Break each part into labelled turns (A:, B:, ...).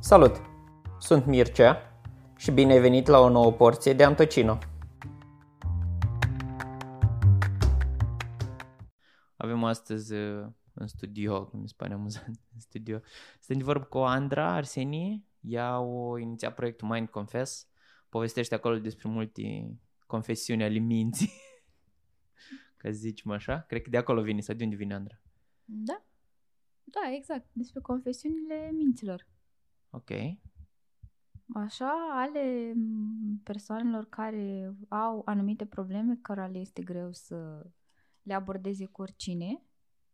A: Salut! Sunt Mircea și bine ai venit la o nouă porție de Antocino. Avem astăzi uh, în studio, cum mi se pare amuzant, în studio, sunt de vorbă cu Andra Arsenie, ea o inițiat proiectul Mind Confess, povestește acolo despre multe confesiuni ale minții, ca să zicem așa. Cred că de acolo vine, sau de unde vine Andra?
B: Da, da, exact, despre confesiunile minților.
A: Ok.
B: Așa, ale persoanelor care au anumite probleme care le este greu să le abordeze cu oricine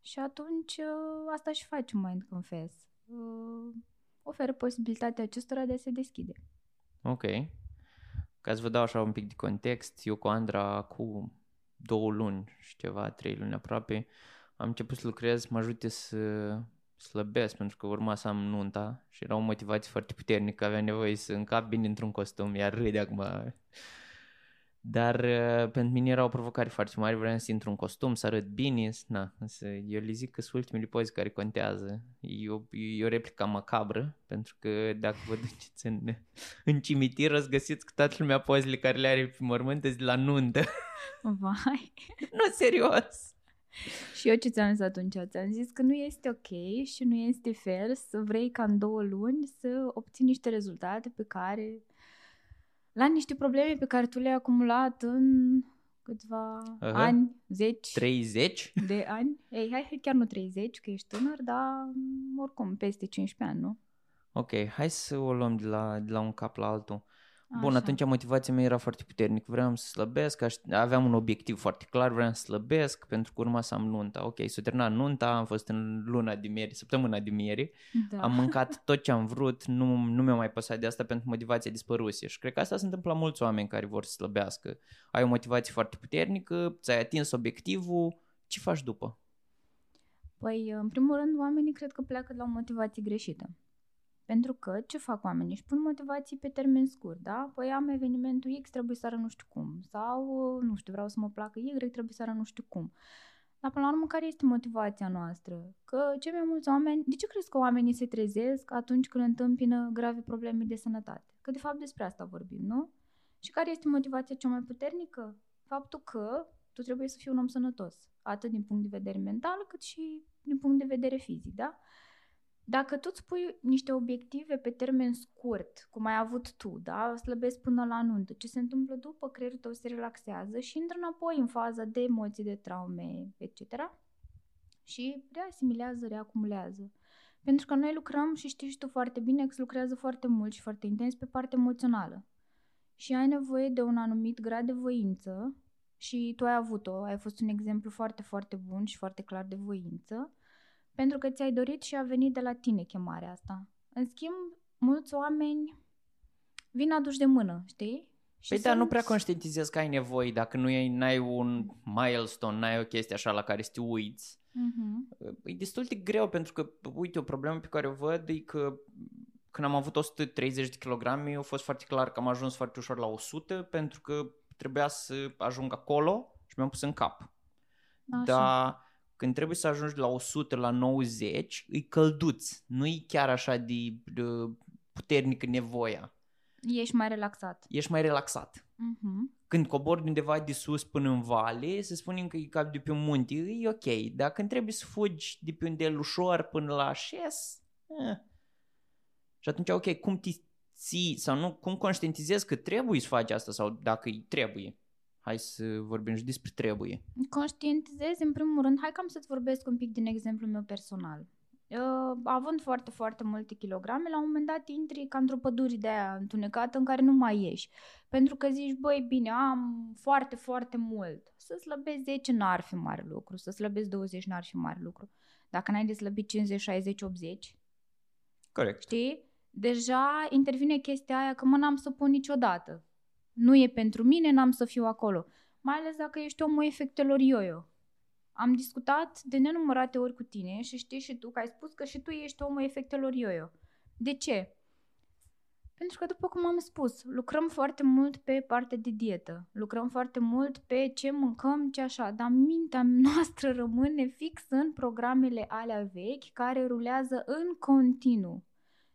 B: și atunci ă, asta și face Mind Confess. Uh, oferă posibilitatea acestora de a se deschide.
A: Ok. Ca să vă dau așa un pic de context, eu cu Andra cu două luni și ceva, trei luni aproape, am început să lucrez, mă ajute să slăbesc pentru că urma să am nunta și era o motivație foarte puternică, avea nevoie să încap bine într-un costum, iar râde acum. Dar uh, pentru mine era o provocare foarte mare, vreau să intru în costum, să arăt bine, na, însă eu le zic că sunt ultimele poze care contează. E o, e o replică macabră, pentru că dacă vă duceți în, în cimitir, o să găsiți că toată lumea pozele care le are pe mormânt de la nuntă.
B: Vai!
A: nu, serios!
B: Și eu ce ți-am zis atunci? Ți-am zis că nu este ok și nu este fair să vrei ca în două luni să obții niște rezultate pe care la niște probleme pe care tu le-ai acumulat în câțiva uh-huh. ani, zeci
A: 30
B: de ani. Ei, hai, chiar nu 30, că ești tânăr, dar oricum peste 15 ani, nu?
A: Ok, hai să o luăm de la, de la un cap la altul. Bun, Așa. atunci motivația mea era foarte puternică. Vreau să slăbesc, aveam un obiectiv foarte clar, vreau să slăbesc pentru că urma să am nunta. Ok, s-a terminat nunta, am fost în luna de mieri, săptămâna de mieri, da. am mâncat tot ce am vrut, nu, nu mi-a mai păsat de asta pentru motivația dispăruse. Și cred că asta se întâmplă la mulți oameni care vor să slăbească. Ai o motivație foarte puternică, ți-ai atins obiectivul, ce faci după?
B: Păi, în primul rând, oamenii cred că pleacă la o motivație greșită. Pentru că ce fac oamenii? Își pun motivații pe termen scurt, da? Păi am evenimentul X, trebuie să ară nu știu cum. Sau, nu știu, vreau să mă placă Y, trebuie să ară nu știu cum. Dar până la urmă, care este motivația noastră? Că cei mai mulți oameni, de ce crezi că oamenii se trezesc atunci când întâmpină grave probleme de sănătate? Că de fapt despre asta vorbim, nu? Și care este motivația cea mai puternică? Faptul că tu trebuie să fii un om sănătos, atât din punct de vedere mental, cât și din punct de vedere fizic, da? Dacă tu îți pui niște obiective pe termen scurt, cum ai avut tu, da, slăbesc până la nuntă, ce se întâmplă după, creierul tău se relaxează și intră înapoi în faza de emoții, de traume, etc. Și reasimilează, reacumulează. Pentru că noi lucrăm și știi și tu foarte bine că lucrează foarte mult și foarte intens pe partea emoțională. Și ai nevoie de un anumit grad de voință și tu ai avut-o, ai fost un exemplu foarte, foarte bun și foarte clar de voință pentru că ți-ai dorit și a venit de la tine chemarea asta. În schimb, mulți oameni vin aduși de mână, știi?
A: Și păi sunt... dar nu prea conștientizezi că ai nevoie dacă nu ai un milestone, n-ai o chestie așa la care să te uiți. Uh-huh. E destul de greu pentru că, uite, o problemă pe care o văd e că când am avut 130 de kilograme, a fost foarte clar că am ajuns foarte ușor la 100 pentru că trebuia să ajung acolo și mi-am pus în cap. Așa. Dar când trebuie să ajungi la 100, la 90, îi călduț. Nu e chiar așa de, de puternică nevoia.
B: Ești mai relaxat.
A: Ești mai relaxat. Uh-huh. Când cobori undeva de sus până în vale, să spunem că e cap de pe un munte, e ok. Dar când trebuie să fugi de pe unde ușor până la așez, eh. și atunci, ok, cum te ții sau nu, cum conștientizezi că trebuie să faci asta sau dacă îi trebuie. Hai să vorbim și despre trebuie.
B: Conștientizezi, în primul rând, hai cam să-ți vorbesc un pic din exemplul meu personal. Uh, având foarte, foarte multe kilograme, la un moment dat intri ca într-o pădure de aia întunecată în care nu mai ieși. Pentru că zici, băi, bine, am foarte, foarte mult. Să slăbesc 10 n-ar fi mare lucru, să slăbesc 20 n-ar fi mare lucru. Dacă n-ai de slăbit 50, 60, 80,
A: Corect.
B: Știi? Deja intervine chestia aia că mă n-am să pun niciodată nu e pentru mine, n-am să fiu acolo. Mai ales dacă ești omul efectelor yo-yo. Am discutat de nenumărate ori cu tine și știi și tu că ai spus că și tu ești omul efectelor yo-yo. De ce? Pentru că, după cum am spus, lucrăm foarte mult pe partea de dietă, lucrăm foarte mult pe ce mâncăm, ce așa, dar mintea noastră rămâne fix în programele alea vechi care rulează în continuu.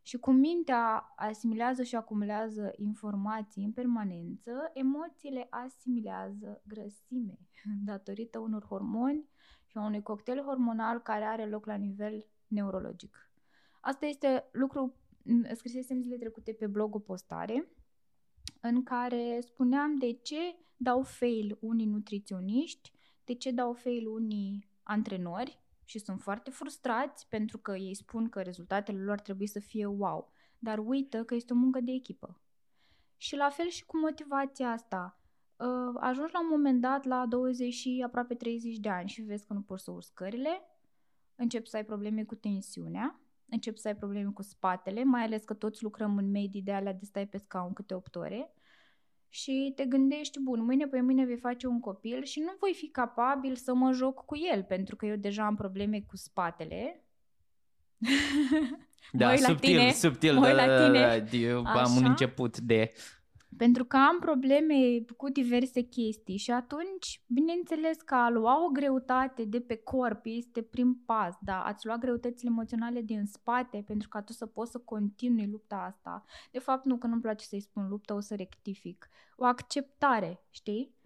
B: Și cum mintea asimilează și acumulează informații în permanență, emoțiile asimilează grăsime datorită unor hormoni și a unui cocktail hormonal care are loc la nivel neurologic. Asta este lucru, scrisesem zile trecute pe blog o postare în care spuneam de ce dau fail unii nutriționiști, de ce dau fail unii antrenori și sunt foarte frustrați pentru că ei spun că rezultatele lor trebuie să fie wow, dar uită că este o muncă de echipă. Și la fel și cu motivația asta. Uh, ajungi la un moment dat la 20 și aproape 30 de ani și vezi că nu poți să urci scările, începi să ai probleme cu tensiunea, începi să ai probleme cu spatele, mai ales că toți lucrăm în medii de alea de stai pe scaun câte 8 ore și te gândești, bun, mâine pe mâine vei face un copil și nu voi fi capabil să mă joc cu el, pentru că eu deja am probleme cu spatele.
A: Da, subtil,
B: la tine,
A: subtil,
B: mă
A: da,
B: la
A: da,
B: tine.
A: da, da, eu am un
B: Așa?
A: început de...
B: Pentru că am probleme cu diverse chestii și atunci, bineînțeles că a lua o greutate de pe corp este prim pas, da, ați lua greutățile emoționale din spate pentru ca tu să poți să continui lupta asta. De fapt, nu, că nu-mi place să-i spun luptă, o să rectific. O acceptare, știi?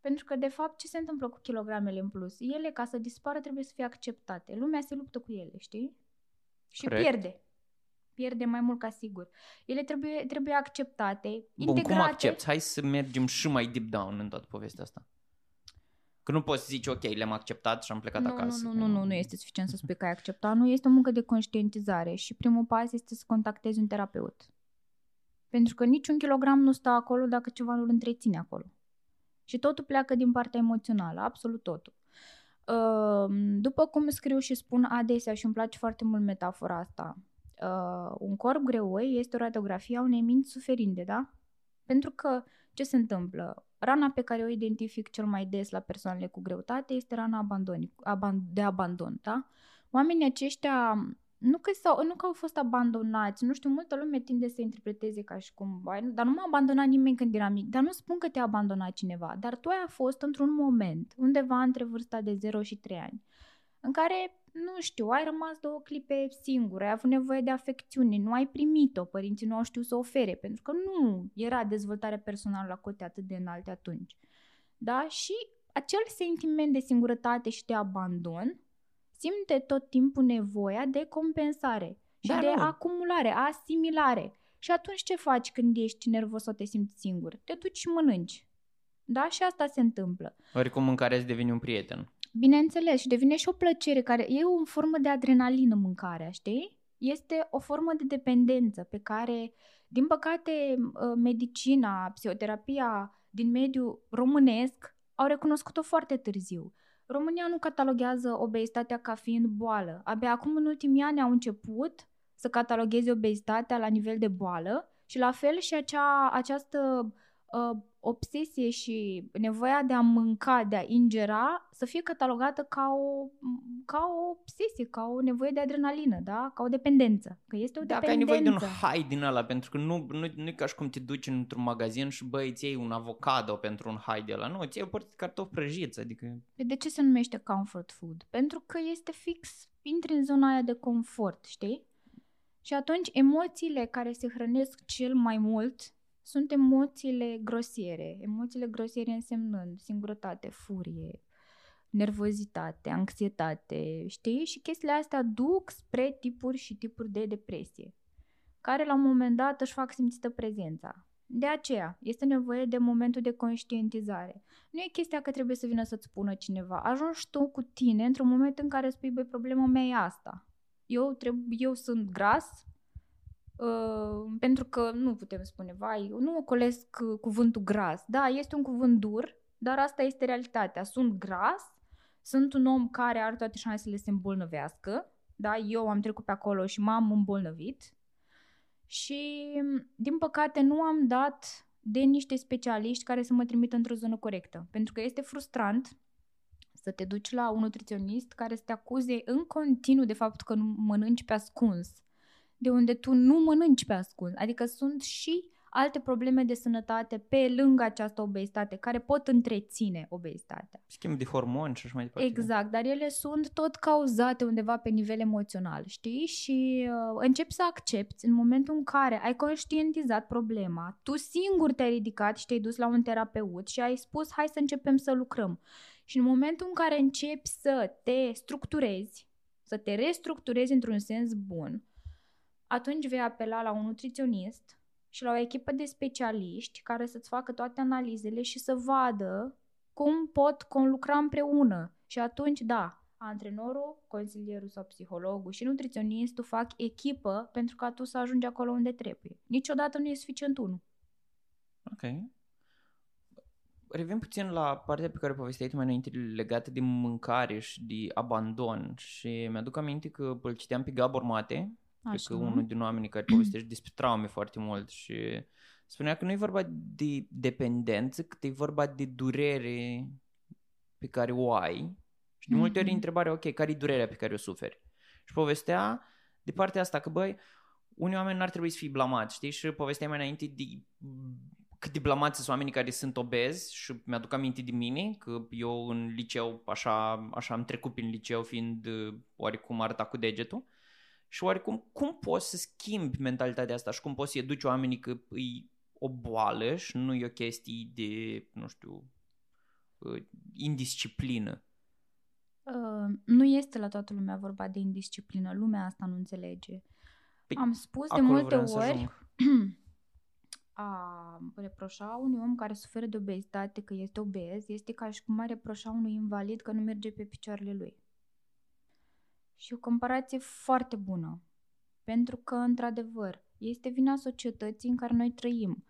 B: Pentru că, de fapt, ce se întâmplă cu kilogramele în plus? Ele, ca să dispară, trebuie să fie acceptate. Lumea se luptă cu ele, știi? Și
A: Corect.
B: pierde. Pierde mai mult ca sigur. Ele trebuie, trebuie acceptate,
A: Bun,
B: integrate.
A: cum accepti? Hai să mergem și mai deep down în toată povestea asta. Că nu poți să zici, ok, le-am acceptat și am plecat
B: nu,
A: acasă.
B: Nu, nu, nu, nu, nu este suficient să spui că ai acceptat. Nu este o muncă de conștientizare și primul pas este să contactezi un terapeut. Pentru că niciun kilogram nu stă acolo dacă ceva nu îl întreține acolo. Și totul pleacă din partea emoțională, absolut totul. Uh, După cum scriu și spun adesea și îmi place foarte mult metafora asta, uh, un corp greoi este o radiografie a unei minți suferinde, da? Pentru că ce se întâmplă? Rana pe care o identific cel mai des la persoanele cu greutate este rana abandoni, aban- de abandon, da? Oamenii aceștia nu că, s-au, nu că au fost abandonați, nu știu, multă lume tinde să interpreteze ca și cum, "Vai, nu- dar nu m-a abandonat nimeni când eram mic, dar nu spun că te-a abandonat cineva, dar tu ai fost într-un moment, undeva între vârsta de 0 și 3 ani, în care, nu știu, ai rămas două clipe singur, ai avut nevoie de afecțiune, nu ai primit-o, părinții nu au știut să o ofere, pentru că nu era dezvoltare personală la cote atât de înalte atunci. Da? Și acel sentiment de singurătate și de abandon simte tot timpul nevoia de compensare și
A: Da,
B: de
A: nu.
B: acumulare, asimilare. Și atunci ce faci când ești nervos sau te simți singur? Te duci și mănânci. Da? Și asta se întâmplă.
A: Oricum mâncarea îți devine un prieten.
B: Bineînțeles, și devine și o plăcere care e o formă de adrenalină mâncarea, știi? Este o formă de dependență pe care, din păcate, ă, medicina, psihoterapia din mediul românesc au recunoscut-o foarte târziu. România nu cataloghează obezitatea ca fiind boală. Abia acum, în ultimii ani, au început să catalogheze obezitatea la nivel de boală și la fel și acea, această uh, obsesie și nevoia de a mânca, de a ingera, să fie catalogată ca o, ca o obsesie, ca o nevoie de adrenalină, da? Ca o dependență. Că este o
A: Dacă ai
B: dependență.
A: nevoie de un hai din ăla, pentru că nu, nu, nu e ca și cum te duci într-un magazin și băi, îți iei un avocado pentru un hai de ăla. Nu, îți iei o parte de cartofi prăjiți, adică...
B: Păi De ce se numește comfort food? Pentru că este fix, intri în zona aia de confort, știi? Și atunci emoțiile care se hrănesc cel mai mult sunt emoțiile grosiere. Emoțiile grosiere însemnând singurătate, furie, nervozitate, anxietate, știi? Și chestiile astea duc spre tipuri și tipuri de depresie, care la un moment dat își fac simțită prezența. De aceea, este nevoie de momentul de conștientizare. Nu e chestia că trebuie să vină să-ți spună cineva. Ajungi tu cu tine într-un moment în care spui, băi, problema mea e asta. Eu, treb- eu sunt gras, uh, pentru că nu putem spune, vai, eu nu ocolesc uh, cuvântul gras. Da, este un cuvânt dur, dar asta este realitatea. Sunt gras, sunt un om care are toate șansele să se îmbolnăvească, da, eu am trecut pe acolo și m-am îmbolnăvit și, din păcate, nu am dat de niște specialiști care să mă trimită într-o zonă corectă. Pentru că este frustrant să te duci la un nutriționist care să te acuze în continuu de faptul că nu mănânci pe ascuns, de unde tu nu mănânci pe ascuns. Adică sunt și alte probleme de sănătate pe lângă această obezitate, care pot întreține obezitatea.
A: Schimb de hormoni și așa mai departe.
B: Exact, dar ele sunt tot cauzate undeva pe nivel emoțional, știi? Și uh, începi să accepti în momentul în care ai conștientizat problema, tu singur te-ai ridicat și te-ai dus la un terapeut și ai spus hai să începem să lucrăm. Și în momentul în care începi să te structurezi, să te restructurezi într-un sens bun, atunci vei apela la un nutriționist și la o echipă de specialiști care să-ți facă toate analizele și să vadă cum pot conlucra împreună. Și atunci, da, antrenorul, consilierul sau psihologul și nutriționistul fac echipă pentru ca tu să ajungi acolo unde trebuie. Niciodată nu e suficient unul.
A: Ok. Revin puțin la partea pe care povesteai tu mai înainte legată de mâncare și de abandon și mi-aduc aminte că îl citeam pe Gabor Mate, Așa. că unul din oamenii care povestește despre traume foarte mult și spunea că nu e vorba de dependență, cât e vorba de durere pe care o ai și de multe ori mm-hmm. întrebarea, ok, care e durerea pe care o suferi? Și povestea de partea asta că, băi, unii oameni n-ar trebui să fie blamați, știi? Și povestea mai înainte de cât de blamați sunt oamenii care sunt obezi și mi-aduc aminte de mine că eu în liceu așa, așa am trecut prin liceu fiind oarecum arătat cu degetul și oarecum cum poți să schimbi mentalitatea asta și cum poți să educi oamenii că e o boală și nu e o chestie de, nu știu, uh, indisciplină?
B: Uh, nu este la toată lumea vorba de indisciplină. Lumea asta nu înțelege. Păi, Am spus de multe ori a reproșa unui om care suferă de obezitate că este obez este ca și cum a reproșa unui invalid că nu merge pe picioarele lui. Și o comparație foarte bună. Pentru că, într-adevăr, este vina societății în care noi trăim.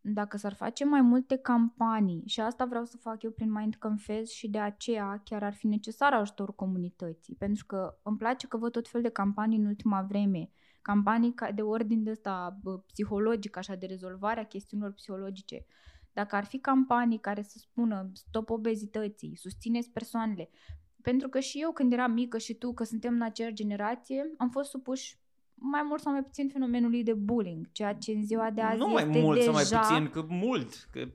B: Dacă s-ar face mai multe campanii, și asta vreau să fac eu prin Mind Confess și de aceea chiar ar fi necesar ajutorul comunității, pentru că îmi place că văd tot fel de campanii în ultima vreme, campanii de ordin de ăsta psihologic, așa, de rezolvare a chestiunilor psihologice. Dacă ar fi campanii care să spună stop obezității, susțineți persoanele, pentru că și eu când eram mică și tu, că suntem în aceeași generație, am fost supuși mai mult sau mai puțin fenomenului de bullying, ceea ce în ziua de azi
A: Nu
B: este
A: mai mult
B: deja...
A: sau mai puțin, că mult, că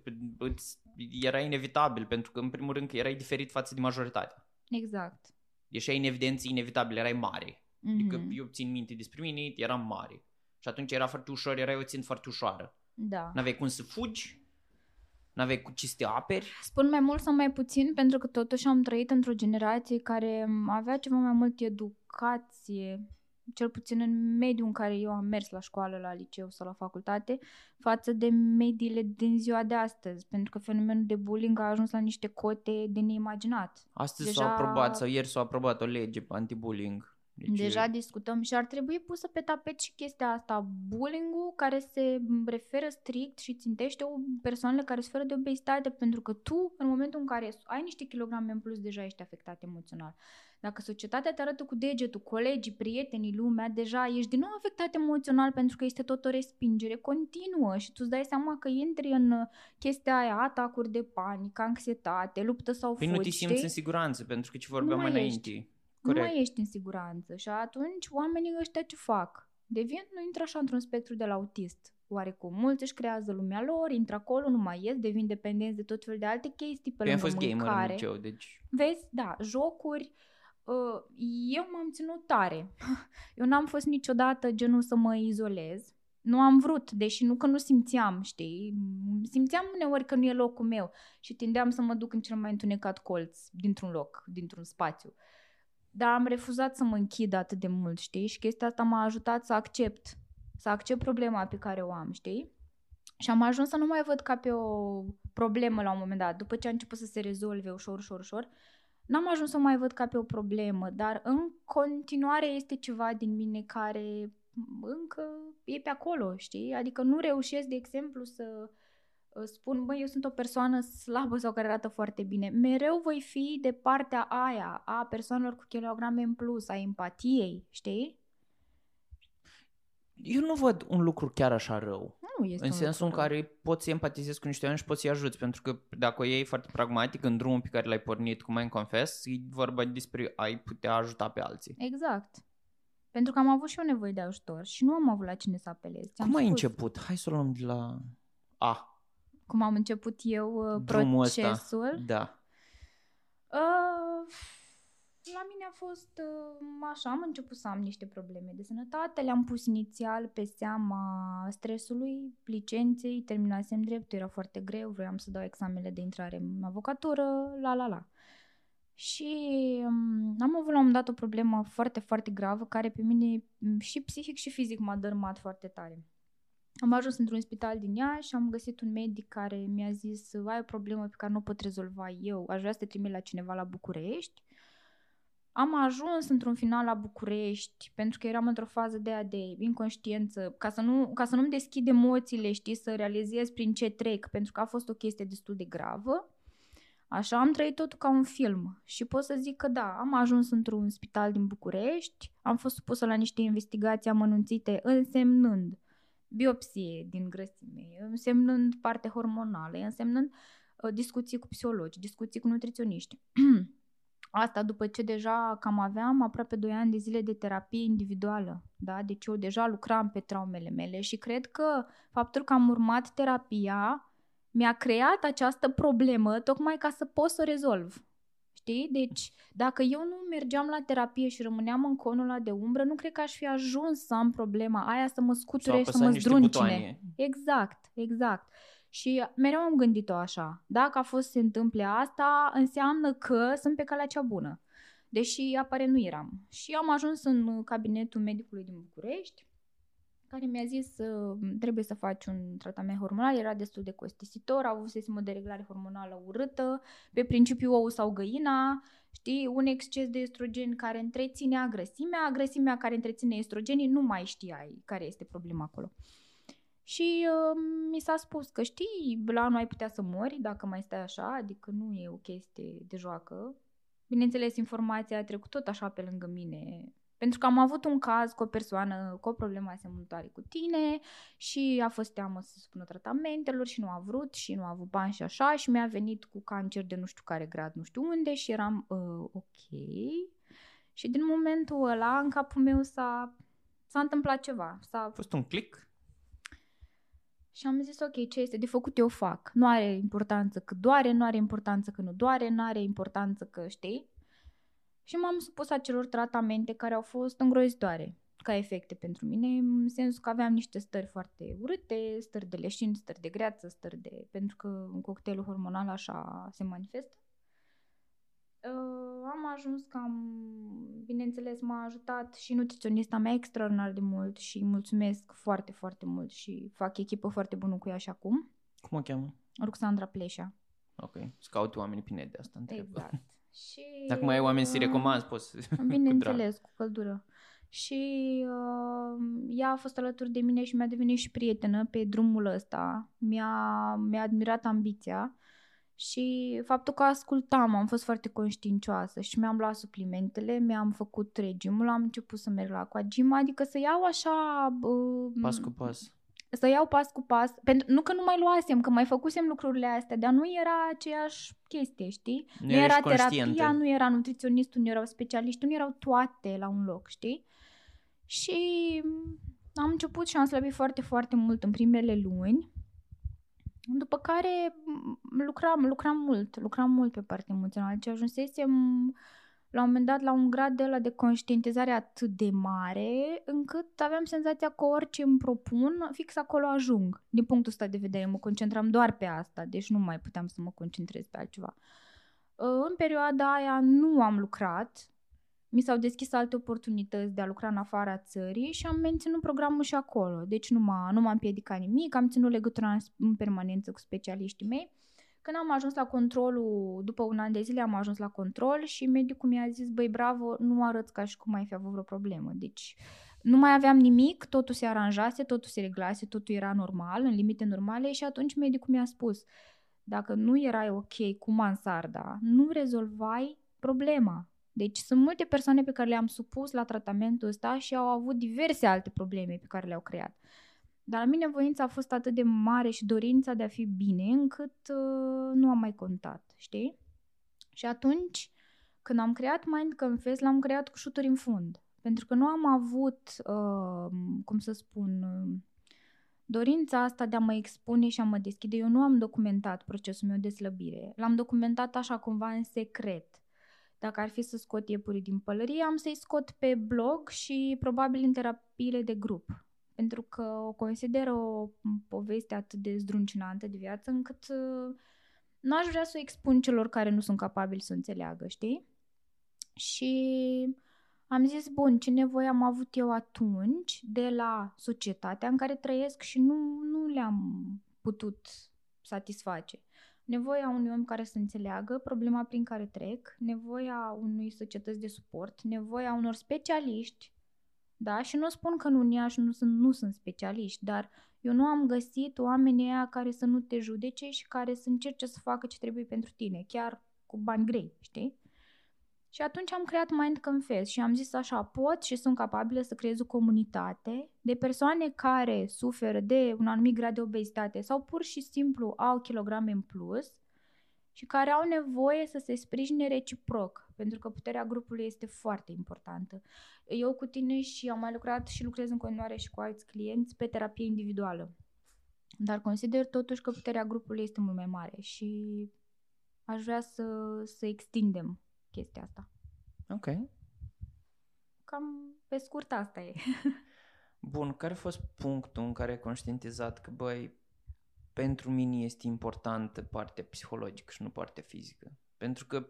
A: era inevitabil, pentru că în primul rând că erai diferit față de majoritate.
B: Exact.
A: Ieșeai în evidență inevitabil, erai mare. Mm-hmm. Adică eu țin minte despre mine, eram mare. Și atunci era foarte ușor, erai o țin foarte ușoară.
B: Da.
A: N-aveai cum să fugi, N-aveai cu ce să te aperi?
B: Spun mai mult sau mai puțin pentru că totuși am trăit într-o generație care avea ceva mai mult educație, cel puțin în mediul în care eu am mers la școală, la liceu sau la facultate, față de mediile din ziua de astăzi, pentru că fenomenul de bullying a ajuns la niște cote de neimaginat.
A: Astăzi Deja... s-a aprobat sau ieri s-a aprobat o lege anti-bullying.
B: Deci... Deja discutăm și ar trebui pusă pe tapet și chestia asta, bullying-ul care se referă strict și țintește o persoanele care suferă de obezitate, pentru că tu, în momentul în care ai niște kilograme în plus, deja ești afectat emoțional. Dacă societatea te arată cu degetul, colegii, prietenii, lumea, deja ești din nou afectat emoțional pentru că este tot o respingere continuă și tu îți dai seama că intri în chestia aia, atacuri de panică, anxietate, luptă sau fugi.
A: Păi nu te simți știi? în siguranță, pentru că ce vorbeam mai înainte. Ești.
B: Corect. Nu mai ești în siguranță și atunci oamenii ăștia ce fac? Devin, nu intră așa într-un spectru de la autist. Oarecum, mulți își creează lumea lor, intră acolo, nu mai ies, devin dependenți de tot fel de alte chestii pe lângă
A: am fost
B: mâncare. gamer
A: în liceu, deci...
B: Vezi, da, jocuri, uh, eu m-am ținut tare. Eu n-am fost niciodată genul să mă izolez. Nu am vrut, deși nu că nu simțeam, știi? Simțeam uneori că nu e locul meu și tindeam să mă duc în cel mai întunecat colț dintr-un loc, dintr-un spațiu. Uh, dar am refuzat să mă închid atât de mult, știi? Și chestia asta m-a ajutat să accept, să accept problema pe care o am, știi? Și am ajuns să nu mai văd ca pe o problemă la un moment dat, după ce a început să se rezolve ușor, ușor, ușor. N-am ajuns să mai văd ca pe o problemă, dar în continuare este ceva din mine care încă e pe acolo, știi? Adică nu reușesc, de exemplu, să spun, băi, eu sunt o persoană slabă sau care arată foarte bine. Mereu voi fi de partea aia, a persoanelor cu kilograme în plus, a empatiei, știi?
A: Eu nu văd un lucru chiar așa rău.
B: Nu este
A: În sensul în care poți să empatizezi cu niște oameni și poți să-i ajuți, pentru că dacă o iei foarte pragmatic în drumul pe care l-ai pornit cu Mind Confess, e vorba despre ai putea ajuta pe alții.
B: Exact. Pentru că am avut și eu nevoie de ajutor și nu am avut la cine să apelez. Ți-am
A: Cum ai
B: spus.
A: început? Hai să o luăm de la A.
B: Cum am început eu uh,
A: Drumul ăsta.
B: procesul?
A: Da.
B: Uh, la mine a fost uh, așa, am început să am niște probleme de sănătate, le-am pus inițial pe seama stresului, licenței, terminasem dreptul, era foarte greu, vroiam să dau examenele de intrare în avocatură, la la la. Și um, am avut la un moment dat o problemă foarte, foarte gravă care pe mine m, și psihic și fizic m-a dărmat foarte tare. Am ajuns într-un spital din Iași și am găsit un medic care mi-a zis ai o problemă pe care nu o pot rezolva eu, aș vrea să te trimit la cineva la București. Am ajuns într-un final la București pentru că eram într-o fază de aia de inconștiență, ca să, nu, ca să nu-mi deschid emoțiile, știi, să realizez prin ce trec, pentru că a fost o chestie destul de gravă. Așa am trăit totul ca un film și pot să zic că da, am ajuns într-un spital din București, am fost supusă la niște investigații amănunțite însemnând biopsie din grăsime, însemnând parte hormonală, însemnând uh, discuții cu psihologi, discuții cu nutriționiști. Asta după ce deja cam aveam aproape 2 ani de zile de terapie individuală, da? Deci eu deja lucram pe traumele mele și cred că faptul că am urmat terapia mi-a creat această problemă tocmai ca să pot să o rezolv. Știi? Deci, dacă eu nu mergeam la terapie și rămâneam în conul ăla de umbră, nu cred că aș fi ajuns să am problema aia să mă
A: Sau
B: scuture și să
A: apăsai
B: mă
A: niște
B: zdruncine.
A: butoane.
B: Exact, exact. Și mereu am gândit-o așa. Dacă a fost să se întâmple asta, înseamnă că sunt pe calea cea bună. Deși aparent nu eram. Și am ajuns în cabinetul medicului din București, care mi-a zis uh, trebuie să faci un tratament hormonal, era destul de costisitor, avusesem o dereglare hormonală urâtă, pe principiu ou sau găina, știi, un exces de estrogen care întreținea grăsimea, grăsimea care întreține estrogenii, nu mai știai care este problema acolo. Și uh, mi s-a spus că știi, la anul ai putea să mori dacă mai stai așa, adică nu e o chestie de joacă. Bineînțeles, informația a trecut tot așa pe lângă mine, pentru că am avut un caz cu o persoană cu o problemă asemănătoare cu tine și a fost teamă să se spună tratamentelor și nu a vrut și nu a avut bani și așa și mi-a venit cu cancer de nu știu care grad, nu știu unde și eram uh, ok. Și din momentul ăla în capul meu s-a, s-a întâmplat ceva. S-a
A: A fost un click?
B: și am zis, ok, ce este de făcut eu fac. Nu are importanță că doare, nu are importanță că nu doare, nu are importanță că știi. Și m-am supus acelor tratamente care au fost îngrozitoare ca efecte pentru mine, în sensul că aveam niște stări foarte urâte, stări de leșin, stări de greață, stări de... pentru că în cocktailul hormonal așa se manifestă. Uh, am ajuns că am, bineînțeles, m-a ajutat și nutriționista mea extraordinar de mult și îi mulțumesc foarte, foarte mult și fac echipă foarte bună cu ea și acum.
A: Cum o cheamă?
B: Ruxandra Pleșa.
A: Ok. Scaut oamenii pe net de asta întreb.
B: Exact. și,
A: Dacă mai ai oameni să-i recomanzi, poți cu drag.
B: Bineînțeles, cu căldură. Și uh, ea a fost alături de mine și mi-a devenit și prietenă pe drumul ăsta. Mi-a, mi-a admirat ambiția și faptul că ascultam, am fost foarte conștiincioasă și mi-am luat suplimentele, mi-am făcut regimul, am început să merg la coagim, adică să iau așa... Uh,
A: Pas cu pas.
B: Să iau pas cu pas, pentru, nu că nu mai luasem, că mai făcusem lucrurile astea, dar nu era aceeași chestie, știi?
A: Nu
B: Nu era
A: ești
B: terapia,
A: conștientă.
B: nu era nutriționistul, nu erau specialiști, nu erau toate la un loc, știi? Și am început și am slăbit foarte, foarte mult în primele luni, după care m, lucram, lucram mult, lucram mult pe partea emoțională, ce ajunsesem la un moment dat la un grad de la de conștientizare atât de mare, încât aveam senzația că orice îmi propun, fix acolo ajung. Din punctul ăsta de vedere, mă concentram doar pe asta, deci nu mai puteam să mă concentrez pe altceva. Uh, În perioada aia nu am lucrat, mi s-au deschis alte oportunități de a lucra în afara țării și am menținut programul și acolo. Deci nu m-a, nu m-a împiedicat nimic, am ținut legătura în, în permanență cu specialiștii mei. Când am ajuns la controlul, după un an de zile am ajuns la control și medicul mi-a zis, băi, bravo, nu arăți ca și cum ai fi avut vreo problemă. Deci nu mai aveam nimic, totul se aranjase, totul se reglase, totul era normal, în limite normale și atunci medicul mi-a spus, dacă nu erai ok cu mansarda, nu rezolvai problema. Deci sunt multe persoane pe care le-am supus la tratamentul ăsta și au avut diverse alte probleme pe care le-au creat. Dar la mine voința a fost atât de mare și dorința de a fi bine încât uh, nu am mai contat, știi? Și atunci, când am creat Mind Confess, l-am creat cu șuturi în fund. Pentru că nu am avut, uh, cum să spun, uh, dorința asta de a mă expune și a mă deschide. Eu nu am documentat procesul meu de slăbire. L-am documentat așa cumva în secret. Dacă ar fi să scot iepurii din pălărie, am să-i scot pe blog și probabil în terapiile de grup. Pentru că o consider o poveste atât de zdruncinantă de viață încât uh, nu aș vrea să o expun celor care nu sunt capabili să o înțeleagă, știi? Și am zis, bun, ce nevoie am avut eu atunci de la societatea în care trăiesc și nu, nu le-am putut satisface. Nevoia unui om care să înțeleagă problema prin care trec, nevoia unui societăți de suport, nevoia unor specialiști, da? Și nu spun că în Uniaș nu sunt, nu sunt specialiști, dar eu nu am găsit oamenii aia care să nu te judece și care să încerce să facă ce trebuie pentru tine, chiar cu bani grei, știi? Și atunci am creat Mind Confess și am zis așa, pot și sunt capabilă să creez o comunitate de persoane care suferă de un anumit grad de obezitate sau pur și simplu au kilograme în plus și care au nevoie să se sprijine reciproc, pentru că puterea grupului este foarte importantă. Eu cu tine și am mai lucrat și lucrez în continuare și cu alți clienți pe terapie individuală. Dar consider totuși că puterea grupului este mult mai mare și aș vrea să, să extindem chestia asta.
A: Ok.
B: Cam pe scurt asta e.
A: Bun, care a fost punctul în care ai conștientizat că, băi, pentru mine este importantă partea psihologică și nu partea fizică? Pentru că,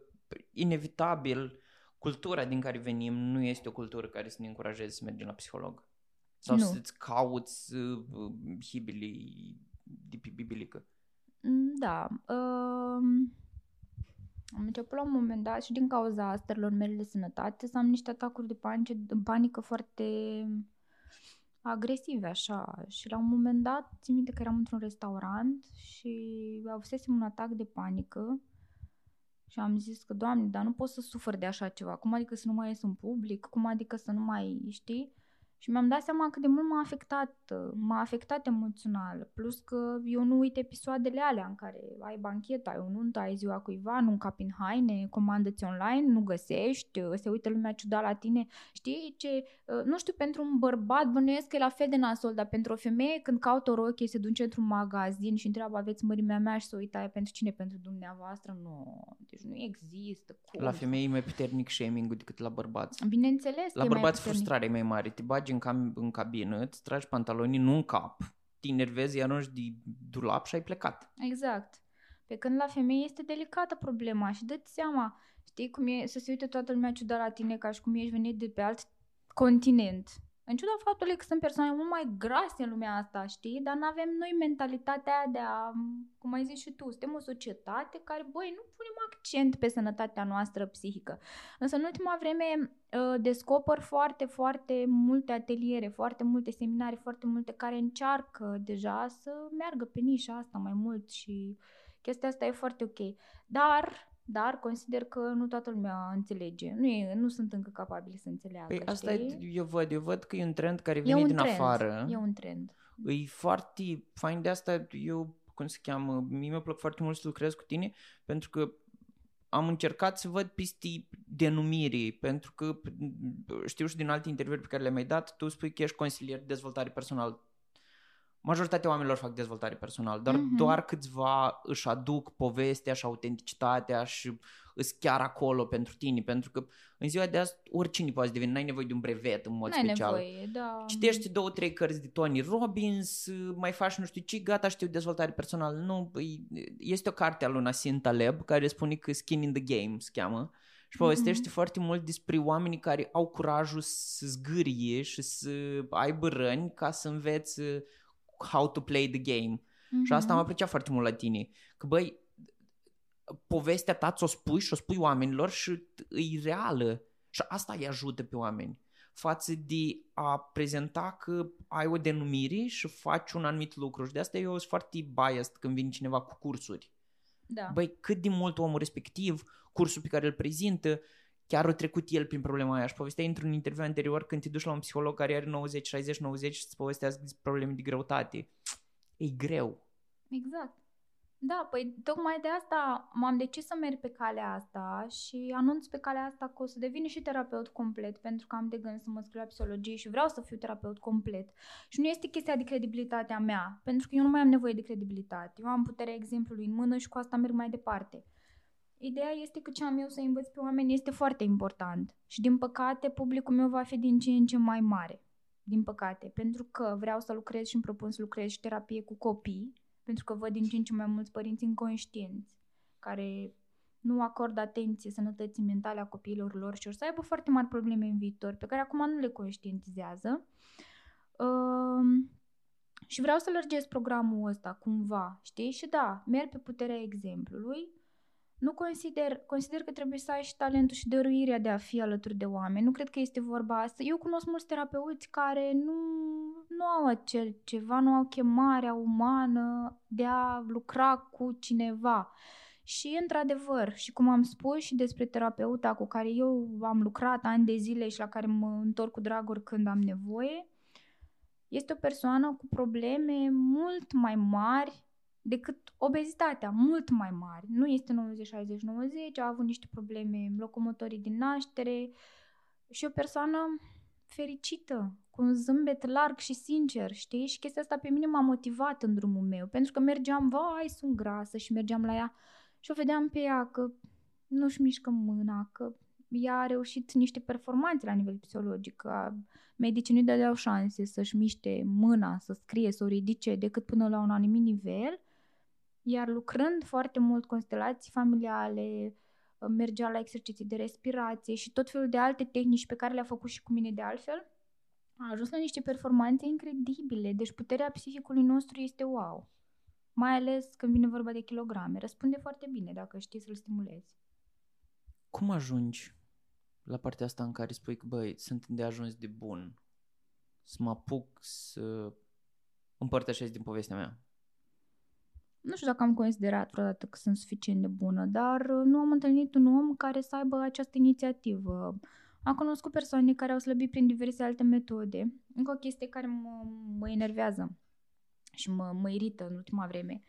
A: inevitabil, cultura din care venim nu este o cultură care să ne încurajeze să mergem la psiholog. Sau nu. să-ți cauți uh, hibilii de pe biblică.
B: Mm, da. Uh, am început la un moment dat și din cauza stărilor mele de sănătate să am niște atacuri de panică, de panică foarte agresive, așa. Și la un moment dat, țin minte că eram într-un restaurant și avusesem un atac de panică și am zis că, Doamne, dar nu pot să sufăr de așa ceva. Cum adică să nu mai ies în public? Cum adică să nu mai, știi? Și mi-am dat seama cât de mult m-a afectat, m-a afectat emoțional. Plus că eu nu uit episoadele alea în care ai bancheta, ai o nuntă, ai ziua cuiva, nu încapi în haine, comandă-ți online, nu găsești, se uită lumea ciudat la tine. Știi ce, nu știu, pentru un bărbat bănuiesc că e la fel de nasol, dar pentru o femeie când caută o rochie, se duce într-un magazin și întreabă aveți mărimea mea și să uita pentru cine, pentru dumneavoastră, nu, deci nu există.
A: Cum? La femei e mai puternic shaming decât la bărbați.
B: Bineînțeles.
A: La bărbați frustrare e mai mare, te bagi în, cam, în cabină, îți tragi pantalonii, nu în cap, te enervezi, îi arunci de dulap și ai plecat.
B: Exact. Pe când la femei este delicată problema și dă-ți seama, știi cum e să se uite toată lumea ciudat la tine ca și cum ești venit de pe alt continent. În ciuda faptului că sunt persoane mult mai grase în lumea asta, știi? Dar nu avem noi mentalitatea aia de a, cum ai zis și tu, suntem o societate care, băi, nu punem accent pe sănătatea noastră psihică. Însă în ultima vreme ă, descoper foarte, foarte multe ateliere, foarte multe seminarii, foarte multe care încearcă deja să meargă pe nișa asta mai mult și chestia asta e foarte ok. Dar dar consider că nu toată lumea înțelege. Nu, e, nu sunt încă capabili să înțeleagă.
A: Păi știi? asta e, eu văd, eu văd că e un trend care vine din
B: trend,
A: afară.
B: E un trend.
A: E foarte fain de asta, eu, cum se cheamă, mie mi-a plăcut foarte mult să lucrez cu tine, pentru că am încercat să văd piste denumiri, pentru că știu și din alte interviuri pe care le-ai mai dat, tu spui că ești consilier de dezvoltare personală majoritatea oamenilor fac dezvoltare personală, dar mm-hmm. doar câțiva își aduc povestea și autenticitatea și îs chiar acolo pentru tine, pentru că în ziua de azi oricine poate deveni, n-ai nevoie de un brevet în mod
B: n-ai
A: special.
B: Nevoie, da.
A: Citești două, trei cărți de Tony Robbins, mai faci nu știu ce, gata, știu dezvoltare personală. Nu, este o carte a lui Nassim Taleb care spune că skin in the game se cheamă și povestește mm-hmm. foarte mult despre oamenii care au curajul să zgârie și să aibă răni ca să învețe how to play the game. Mm-hmm. Și asta am apreciat foarte mult la tine. Că băi, povestea ta ți-o spui și o spui oamenilor și e reală. Și asta îi ajută pe oameni. Față de a prezenta că ai o denumire și faci un anumit lucru. Și de asta eu sunt foarte biased când vine cineva cu cursuri.
B: Da.
A: Băi, cât de mult omul respectiv, cursul pe care îl prezintă, chiar a trecut el prin problema aia și povestea într-un interviu anterior când te duci la un psiholog care are 90, 60, 90 și îți povestească despre probleme de greutate. E greu.
B: Exact. Da, păi tocmai de asta m-am decis să merg pe calea asta și anunț pe calea asta că o să devin și terapeut complet pentru că am de gând să mă scriu la psihologie și vreau să fiu terapeut complet. Și nu este chestia de credibilitatea mea, pentru că eu nu mai am nevoie de credibilitate. Eu am puterea exemplului în mână și cu asta merg mai departe. Ideea este că ce am eu să învăț pe oameni este foarte important și din păcate publicul meu va fi din ce în ce mai mare. Din păcate, pentru că vreau să lucrez și îmi propun să lucrez și terapie cu copii, pentru că văd din ce în ce mai mulți părinți inconștienți care nu acordă atenție sănătății mentale a copiilor lor și or să aibă foarte mari probleme în viitor, pe care acum nu le conștientizează. Uh, și vreau să lărgesc programul ăsta cumva, știi? Și da, merg pe puterea exemplului, nu consider, consider că trebuie să ai și talentul și dăruirea de a fi alături de oameni. Nu cred că este vorba asta. Eu cunosc mulți terapeuți care nu, nu au acel ceva, nu au chemarea umană de a lucra cu cineva. Și, într-adevăr, și cum am spus și despre terapeuta cu care eu am lucrat ani de zile și la care mă întorc cu drag oricând am nevoie, este o persoană cu probleme mult mai mari decât obezitatea, mult mai mari. Nu este 90-60-90, a avut niște probleme locomotorii din naștere și o persoană fericită, cu un zâmbet larg și sincer, știi? Și chestia asta pe mine m-a motivat în drumul meu, pentru că mergeam, vai, sunt grasă și mergeam la ea și o vedeam pe ea că nu-și mișcă mâna, că ea a reușit niște performanțe la nivel psihologic, că medicii nu-i dădeau șanse să-și miște mâna, să scrie, să o ridice decât până la un anumit nivel iar lucrând foarte mult constelații familiale, mergea la exerciții de respirație și tot felul de alte tehnici pe care le-a făcut și cu mine de altfel, a ajuns la niște performanțe incredibile. Deci puterea psihicului nostru este wow. Mai ales când vine vorba de kilograme. Răspunde foarte bine dacă știi să-l stimulezi.
A: Cum ajungi la partea asta în care spui că, băi, sunt de ajuns de bun să mă apuc să împărtășesc din povestea mea?
B: Nu știu dacă am considerat vreodată că sunt suficient de bună, dar uh, nu am întâlnit un om care să aibă această inițiativă. Am cunoscut persoane care au slăbit prin diverse alte metode. Încă o chestie care mă, mă enervează și mă, mă irită în ultima vreme.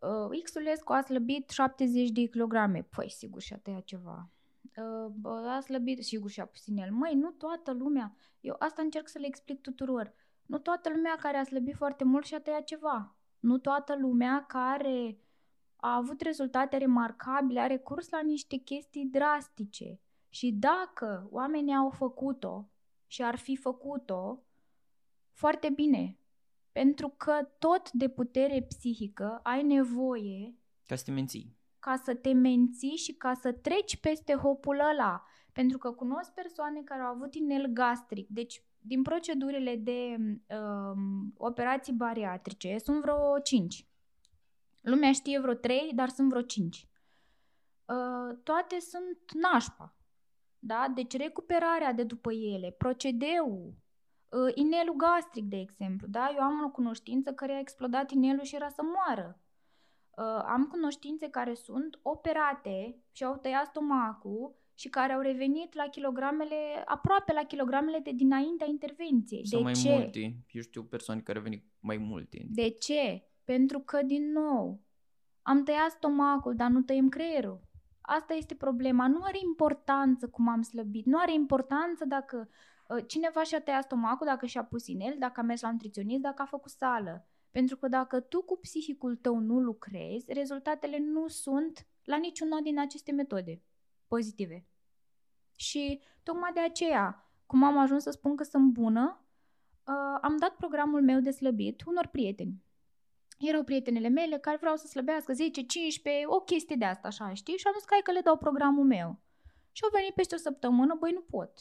B: Uh, Xulescu a slăbit 70 de kilograme. Păi, sigur și-a tăiat ceva. Uh, a slăbit, sigur și-a puțin el. Măi, nu toată lumea. Eu asta încerc să le explic tuturor. Nu toată lumea care a slăbit foarte mult și-a tăiat ceva nu toată lumea care a avut rezultate remarcabile are curs la niște chestii drastice. Și dacă oamenii au făcut-o și ar fi făcut-o, foarte bine. Pentru că tot de putere psihică ai nevoie
A: ca să te menții.
B: Ca să te menții și ca să treci peste hopul ăla. Pentru că cunosc persoane care au avut inel gastric, deci din procedurile de uh, operații bariatrice sunt vreo 5. Lumea știe vreo 3, dar sunt vreo 5. Uh, toate sunt nașpa. Da? Deci recuperarea de după ele, procedeul, uh, inelul gastric, de exemplu. Da? Eu am o cunoștință care a explodat inelul și era să moară. Uh, am cunoștințe care sunt operate și au tăiat stomacul și care au revenit la kilogramele, aproape la kilogramele de dinaintea intervenției.
A: Sau
B: de
A: mai
B: ce?
A: multe. Eu știu persoane care au venit mai multe.
B: De ce? Pentru că, din nou, am tăiat stomacul, dar nu tăiem creierul. Asta este problema. Nu are importanță cum am slăbit. Nu are importanță dacă uh, cineva și-a tăiat stomacul, dacă și-a pus inel, dacă a mers la nutriționist, dacă a făcut sală. Pentru că dacă tu cu psihicul tău nu lucrezi, rezultatele nu sunt la niciuna din aceste metode pozitive. Și tocmai de aceea, cum am ajuns să spun că sunt bună, uh, am dat programul meu de slăbit unor prieteni. Erau prietenele mele care vreau să slăbească 10-15, o chestie de asta, așa, știi? Și am zis că, că le dau programul meu. Și au venit peste o săptămână, băi, nu pot.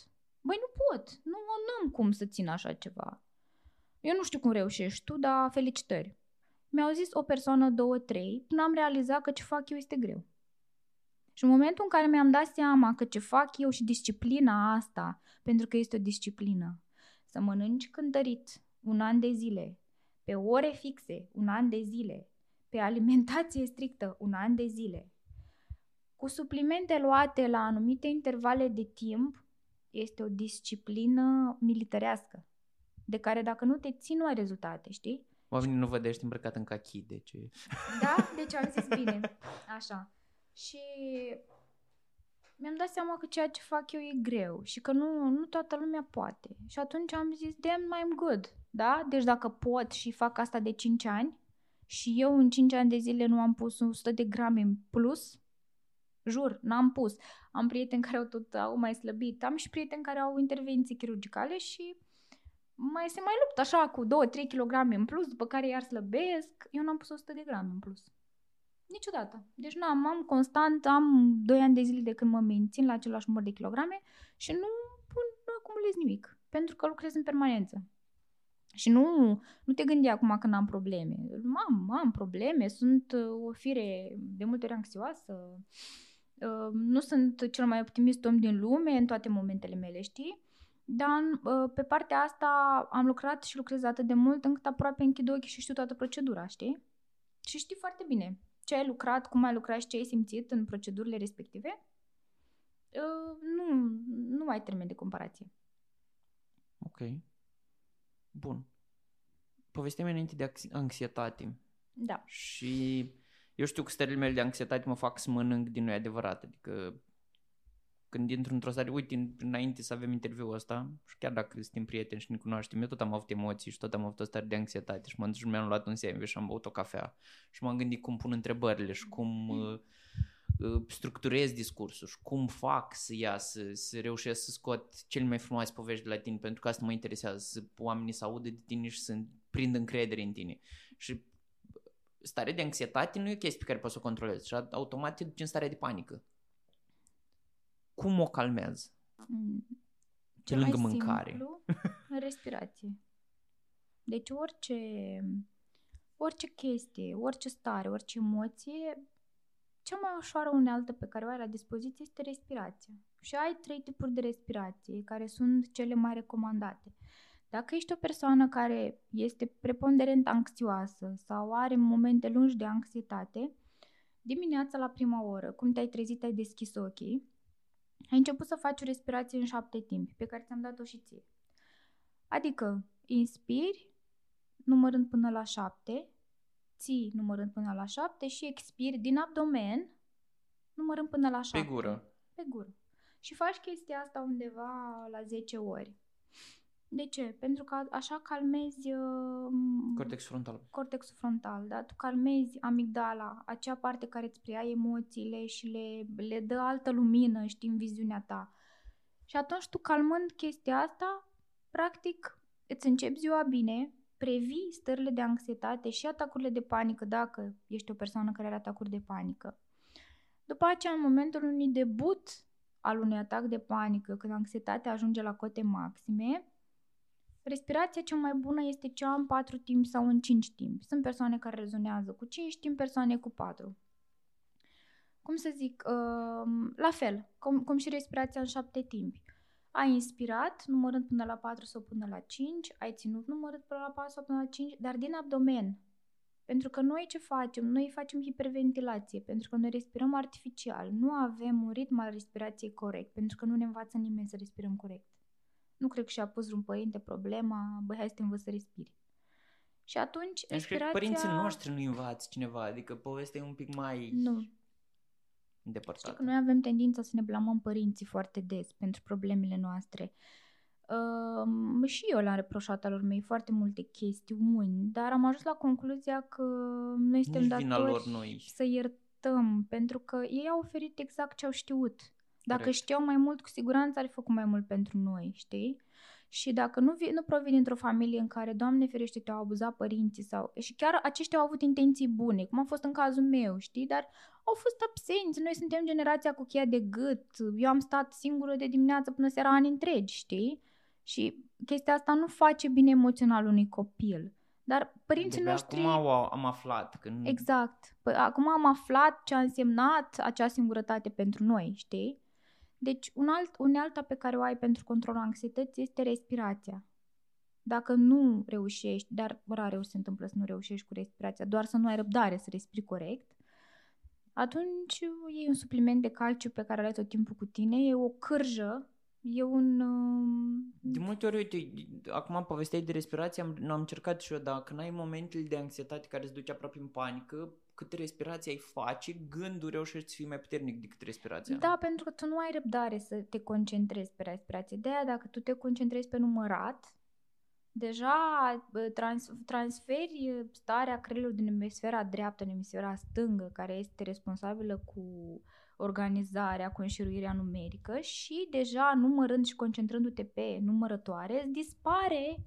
B: Băi, nu pot. Nu, nu am cum să țin așa ceva. Eu nu știu cum reușești tu, dar felicitări. Mi-au zis o persoană, două, trei, până am realizat că ce fac eu este greu. Și în momentul în care mi-am dat seama că ce fac eu și disciplina asta, pentru că este o disciplină, să mănânci cântărit un an de zile, pe ore fixe un an de zile, pe alimentație strictă un an de zile, cu suplimente luate la anumite intervale de timp, este o disciplină militarească, de care dacă nu te ții, nu ai rezultate, știi?
A: Oamenii nu văd, ești îmbrăcat în cachi, deci...
B: Da? Deci am zis bine. Așa. Și mi-am dat seama că ceea ce fac eu e greu și că nu, nu toată lumea poate. Și atunci am zis, damn, I'm good. Da? Deci dacă pot și fac asta de 5 ani și eu în 5 ani de zile nu am pus 100 de grame în plus, jur, n-am pus. Am prieteni care au tot au mai slăbit, am și prieteni care au intervenții chirurgicale și mai se mai luptă așa cu 2-3 kg în plus, după care iar slăbesc. Eu n-am pus 100 de grame în plus. Niciodată. Deci nu am, am constant, am 2 ani de zile de când mă mențin la același număr de kilograme și nu pun, nu acumulez nimic. Pentru că lucrez în permanență. Și nu, nu te gândi acum că n-am probleme. Am, am probleme, sunt uh, o fire de multe ori anxioasă, uh, nu sunt cel mai optimist om din lume în toate momentele mele, știi? Dar uh, pe partea asta am lucrat și lucrez atât de mult încât aproape închid ochii și știu toată procedura, știi? Și știi foarte bine ce ai lucrat, cum ai lucrat și ce ai simțit în procedurile respective. Nu, nu mai termen de comparație.
A: Ok. Bun. Povestea mea înainte de anxietate.
B: Da.
A: Și eu știu că stările mele de anxietate mă fac să mănânc din noi adevărat. Adică când intru într-o stare, uite, înainte să avem interviul ăsta, și chiar dacă suntem prieteni și ne cunoaștem, eu tot am avut emoții și tot am avut o stare de anxietate și m-am dus și mi-am luat un sandwich și am băut o cafea și m-am gândit cum pun întrebările și cum uh, uh, structurez discursul și cum fac să iasă, să reușesc să scot cele mai frumoase povești de la tine, pentru că asta mă interesează, să oamenii să audă de tine și să prind încredere în tine. Și starea de anxietate nu e o chestie pe care poți să o controlezi și automat te duci în starea de panică cum o calmez? Mm,
B: cel lângă mai mâncare. Simplu, respirație. Deci orice, orice chestie, orice stare, orice emoție, cea mai ușoară unealtă pe care o ai la dispoziție este respirația. Și ai trei tipuri de respirație care sunt cele mai recomandate. Dacă ești o persoană care este preponderent anxioasă sau are momente lungi de anxietate, dimineața la prima oră, cum te-ai trezit, ai deschis ochii, ai început să faci o respirație în șapte timpi, pe care ți-am dat-o și ție. Adică, inspiri, numărând până la șapte, ții numărând până la șapte și expiri din abdomen, numărând până la șapte.
A: Pe gură.
B: Pe gură. Și faci chestia asta undeva la 10 ori. De ce? Pentru că așa calmezi... Uh,
A: cortexul frontal.
B: Cortexul frontal, da? Tu calmezi amigdala, acea parte care îți preia emoțiile și le, le dă altă lumină, știi, în viziunea ta. Și atunci tu calmând chestia asta, practic îți începi ziua bine, previi stările de anxietate și atacurile de panică dacă ești o persoană care are atacuri de panică. După aceea, în momentul unui debut al unui atac de panică, când anxietatea ajunge la cote maxime, Respirația cea mai bună este cea în 4 timp sau în 5 timp. Sunt persoane care rezonează cu 5 timp, persoane cu 4. Cum să zic, uh, la fel, cum, cum și respirația în 7 timpi. Ai inspirat, numărând până la 4 sau până la 5, ai ținut numărând până la 4 sau până la 5, dar din abdomen. Pentru că noi ce facem? Noi facem hiperventilație, pentru că noi respirăm artificial. Nu avem un ritm al respirației corect, pentru că nu ne învață nimeni să respirăm corect. Nu cred că și-a pus un părinte problema, băi, hai să te învăț să respiri. Și atunci deci respirația...
A: cred că părinții noștri nu învață cineva, adică povestea e un pic mai...
B: Nu.
A: Îndepărtată.
B: Știi că noi avem tendința să ne blamăm părinții foarte des pentru problemele noastre. Uh, și eu le-am reproșat alor mei foarte multe chestiuni, dar am ajuns la concluzia că noi suntem Nici datori lor noi. să iertăm, pentru că ei au oferit exact ce au știut. Dacă Corect. știau mai mult, cu siguranță ar fi făcut mai mult pentru noi, știi? Și dacă nu, vi, nu provin dintr-o familie în care, Doamne ferește, te-au abuzat părinții sau... Și chiar aceștia au avut intenții bune, cum a fost în cazul meu, știi? Dar au fost absenți. Noi suntem generația cu cheia de gât. Eu am stat singură de dimineață până seara ani întregi, știi? Și chestia asta nu face bine emoțional unui copil. Dar părinții de noștri...
A: acum au, am aflat. Când...
B: Exact. Păi, acum am aflat ce a însemnat acea singurătate pentru noi, știi? Deci, un alt, unealta pe care o ai pentru controlul anxietății este respirația. Dacă nu reușești, dar rare se întâmplă să nu reușești cu respirația, doar să nu ai răbdare să respiri corect, atunci e un supliment de calciu pe care îl ai tot timpul cu tine, e o cârjă E un... Uh,
A: De multe ori, uite, acum povesteai de respirație, am, am încercat și eu, dacă n-ai momentele de anxietate care îți duce aproape în panică, cât respirația ai face, gândul reușești să fii mai puternic decât respirația.
B: Da, pentru că tu nu ai răbdare să te concentrezi pe respirație. De aia, dacă tu te concentrezi pe numărat, deja trans, transferi starea creierului din emisfera dreaptă în emisfera stângă, care este responsabilă cu organizarea, cu înșiruirea numerică și deja numărând și concentrându-te pe numărătoare, îți dispare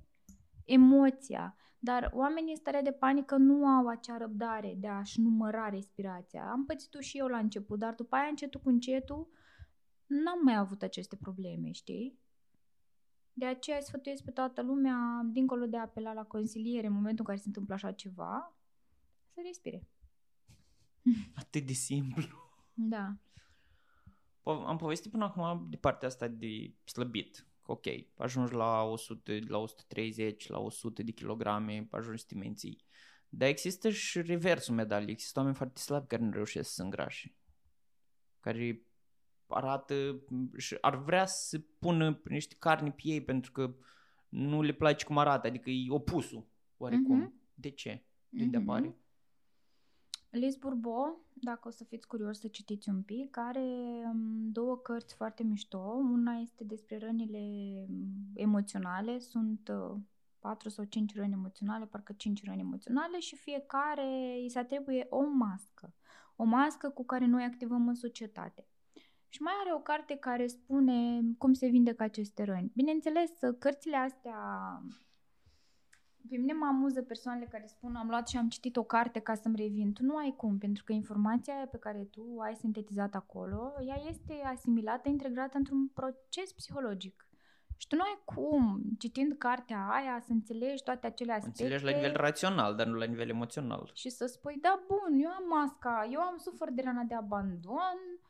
B: emoția. Dar oamenii în stare de panică nu au acea răbdare de a-și număra respirația. Am pățit-o și eu la început, dar după aia încetul cu încetul n-am mai avut aceste probleme, știi? De aceea sfătuiesc pe toată lumea, dincolo de a apela la consiliere în momentul în care se întâmplă așa ceva, să respire.
A: Atât de simplu.
B: Da.
A: Am povestit până acum de partea asta de slăbit. Ok, ajungi la 100, la 130, la 100 de kilograme, ajungi să te menții. Dar există și reversul medaliei. Există oameni foarte slabi care nu reușesc să se îngrașe. Care arată și ar vrea să pună niște carne pe ei pentru că nu le place cum arată, adică e opusul oarecum. Mm-hmm. De ce? De unde mm-hmm. apare?
B: Liz Bourbeau, dacă o să fiți curios să citiți un pic, are um, două cărți foarte mișto. Una este despre rănile um, emoționale, sunt uh, patru sau cinci răni emoționale, parcă cinci răni emoționale și fiecare îi se atribuie o mască. O mască cu care noi activăm în societate. Și mai are o carte care spune cum se vindecă aceste răni. Bineînțeles, cărțile astea pe mine mă amuză persoanele care spun am luat și am citit o carte ca să-mi revin. Tu nu ai cum, pentru că informația pe care tu ai sintetizat acolo, ea este asimilată, integrată într-un proces psihologic. Și tu nu ai cum, citind cartea aia, să înțelegi toate acele aspecte.
A: Înțelegi la nivel rațional, dar nu la nivel emoțional.
B: Și să spui, da, bun, eu am masca, eu am sufăr de rana de abandon, Uh,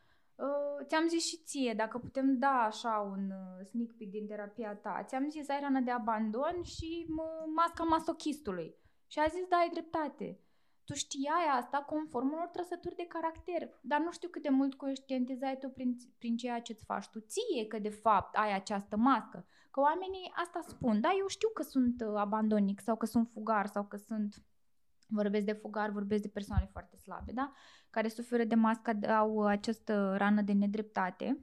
B: ți-am zis și ție, dacă putem da așa un uh, sneak peek din terapia ta, ți-am zis ai rana de abandon și uh, masca masochistului. Și a zis, da, ai dreptate. Tu știai asta conform unor trăsături de caracter, dar nu știu cât de mult conștientizai tu prin, prin ceea ce-ți faci tu ție că de fapt ai această mască. Că oamenii asta spun, da, eu știu că sunt uh, abandonic sau că sunt fugar sau că sunt vorbesc de fugar, vorbesc de persoane foarte slabe, da? Care suferă de masca, au această rană de nedreptate,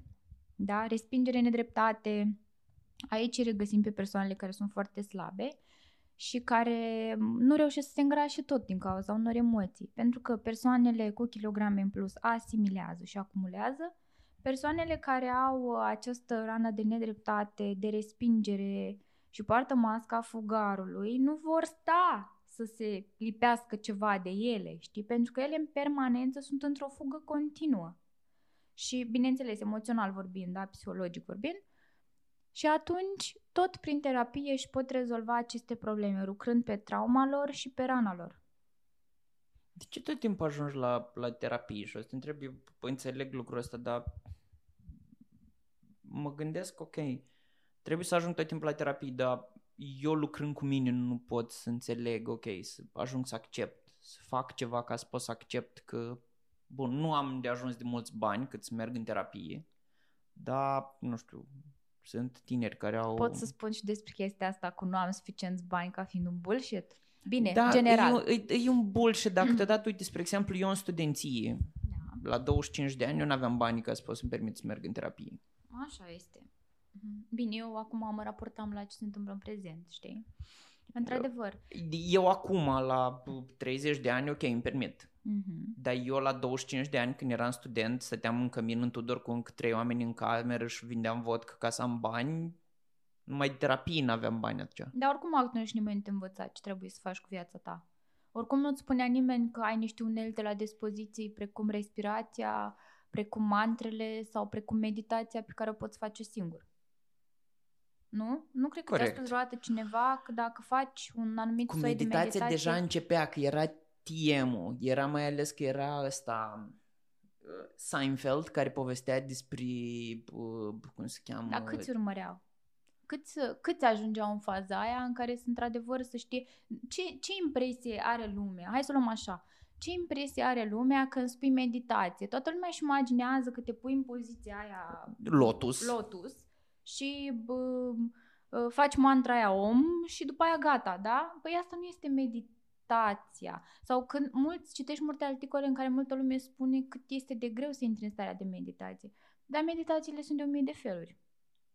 B: da? Respingere nedreptate. Aici regăsim pe persoanele care sunt foarte slabe și care nu reușesc să se îngrașe tot din cauza unor emoții. Pentru că persoanele cu kilograme în plus asimilează și acumulează, persoanele care au această rană de nedreptate, de respingere și poartă masca fugarului, nu vor sta să se lipească ceva de ele, știi? Pentru că ele în permanență sunt într-o fugă continuă. Și, bineînțeles, emoțional vorbind, da, psihologic vorbind, și atunci, tot prin terapie își pot rezolva aceste probleme, lucrând pe trauma lor și pe rana lor.
A: De ce tot timpul ajungi la, la terapie? Și o să te întreb, eu înțeleg lucrul ăsta, dar mă gândesc, ok, trebuie să ajung tot timpul la terapie, dar eu lucrând cu mine nu pot să înțeleg, ok, să ajung să accept, să fac ceva ca să pot să accept că, bun, nu am de ajuns de mulți bani cât să merg în terapie, dar, nu știu, sunt tineri care au...
B: Pot să spun și despre chestia asta cu nu am suficienți bani ca fiind un bullshit? Bine, da, general.
A: E, e, e un bullshit, dacă te dat, uite, spre exemplu, eu în studenție, da. la 25 de ani, eu nu aveam bani ca să pot să-mi permit să merg în terapie.
B: Așa este. Mhm. Bine, eu acum mă raportam la ce se întâmplă în prezent, știi? Într-adevăr.
A: Eu acum, la 30 de ani, ok, îmi permit. Uh-huh. Dar eu la 25 de ani, când eram student, stăteam în cămin în Tudor cu încă trei oameni în cameră și vindeam vodcă ca să am bani. Numai de terapie n-aveam bani atunci.
B: Dar oricum altfel nu nimeni te învăța ce trebuie să faci cu viața ta. Oricum nu-ți spunea nimeni că ai niște unelte la dispoziție, precum respirația, precum mantrele sau precum meditația pe care o poți face singur. Nu? Nu cred că Corect. ți-a spus vreodată cineva că dacă faci un anumit
A: Cu
B: soi de meditație...
A: deja începea, că era TM-ul, era mai ales că era ăsta uh, Seinfeld care povestea despre, uh, cum se cheamă...
B: Dar câți urmăreau? Câți, câți ajungeau în faza aia în care sunt într-adevăr să știe ce, ce impresie are lumea? Hai să luăm așa. Ce impresie are lumea când spui meditație? Toată lumea își imaginează că te pui în poziția aia...
A: Lotus.
B: Lotus și bă, faci mantra aia om și după aia gata, da? Păi asta nu este meditația. Sau când mulți citești multe articole în care multă lume spune cât este de greu să intri în starea de meditație. Dar meditațiile sunt de o mie de feluri.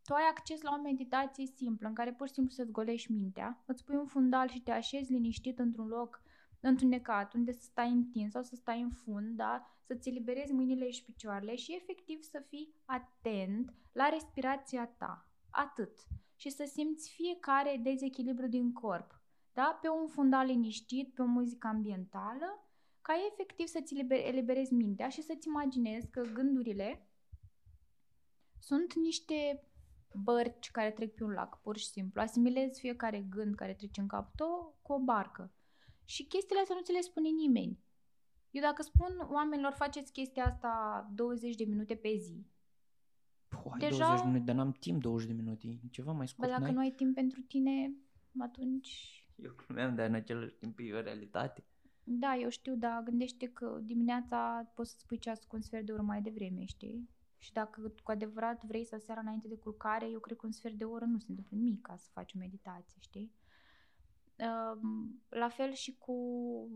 B: Tu ai acces la o meditație simplă în care pur și simplu să-ți golești mintea, îți pui un fundal și te așezi liniștit într-un loc întunecat, unde să stai întins sau să stai în fund, da? să-ți eliberezi mâinile și picioarele și efectiv să fii atent la respirația ta. Atât. Și să simți fiecare dezechilibru din corp. Da? Pe un fundal liniștit, pe o muzică ambientală, ca efectiv să-ți eliberezi mintea și să-ți imaginezi că gândurile sunt niște bărci care trec pe un lac, pur și simplu. Asimilezi fiecare gând care trece în cap tău cu o barcă. Și chestiile astea nu ți le spune nimeni. Eu dacă spun oamenilor faceți chestia asta 20 de minute pe zi,
A: Păi, deja... 20 de minute, dar n-am timp 20 de minute. Ceva mai scurt,
B: Bă, dacă
A: n-ai?
B: nu ai timp pentru tine, atunci...
A: Eu glumeam, dar în același timp e o realitate.
B: Da, eu știu, dar gândește că dimineața poți să-ți pui ceas cu un sfert de oră mai devreme, știi? Și dacă cu adevărat vrei să seara înainte de culcare, eu cred că un sfert de oră nu se întâmplă nimic ca să faci o meditație, știi? La fel și cu,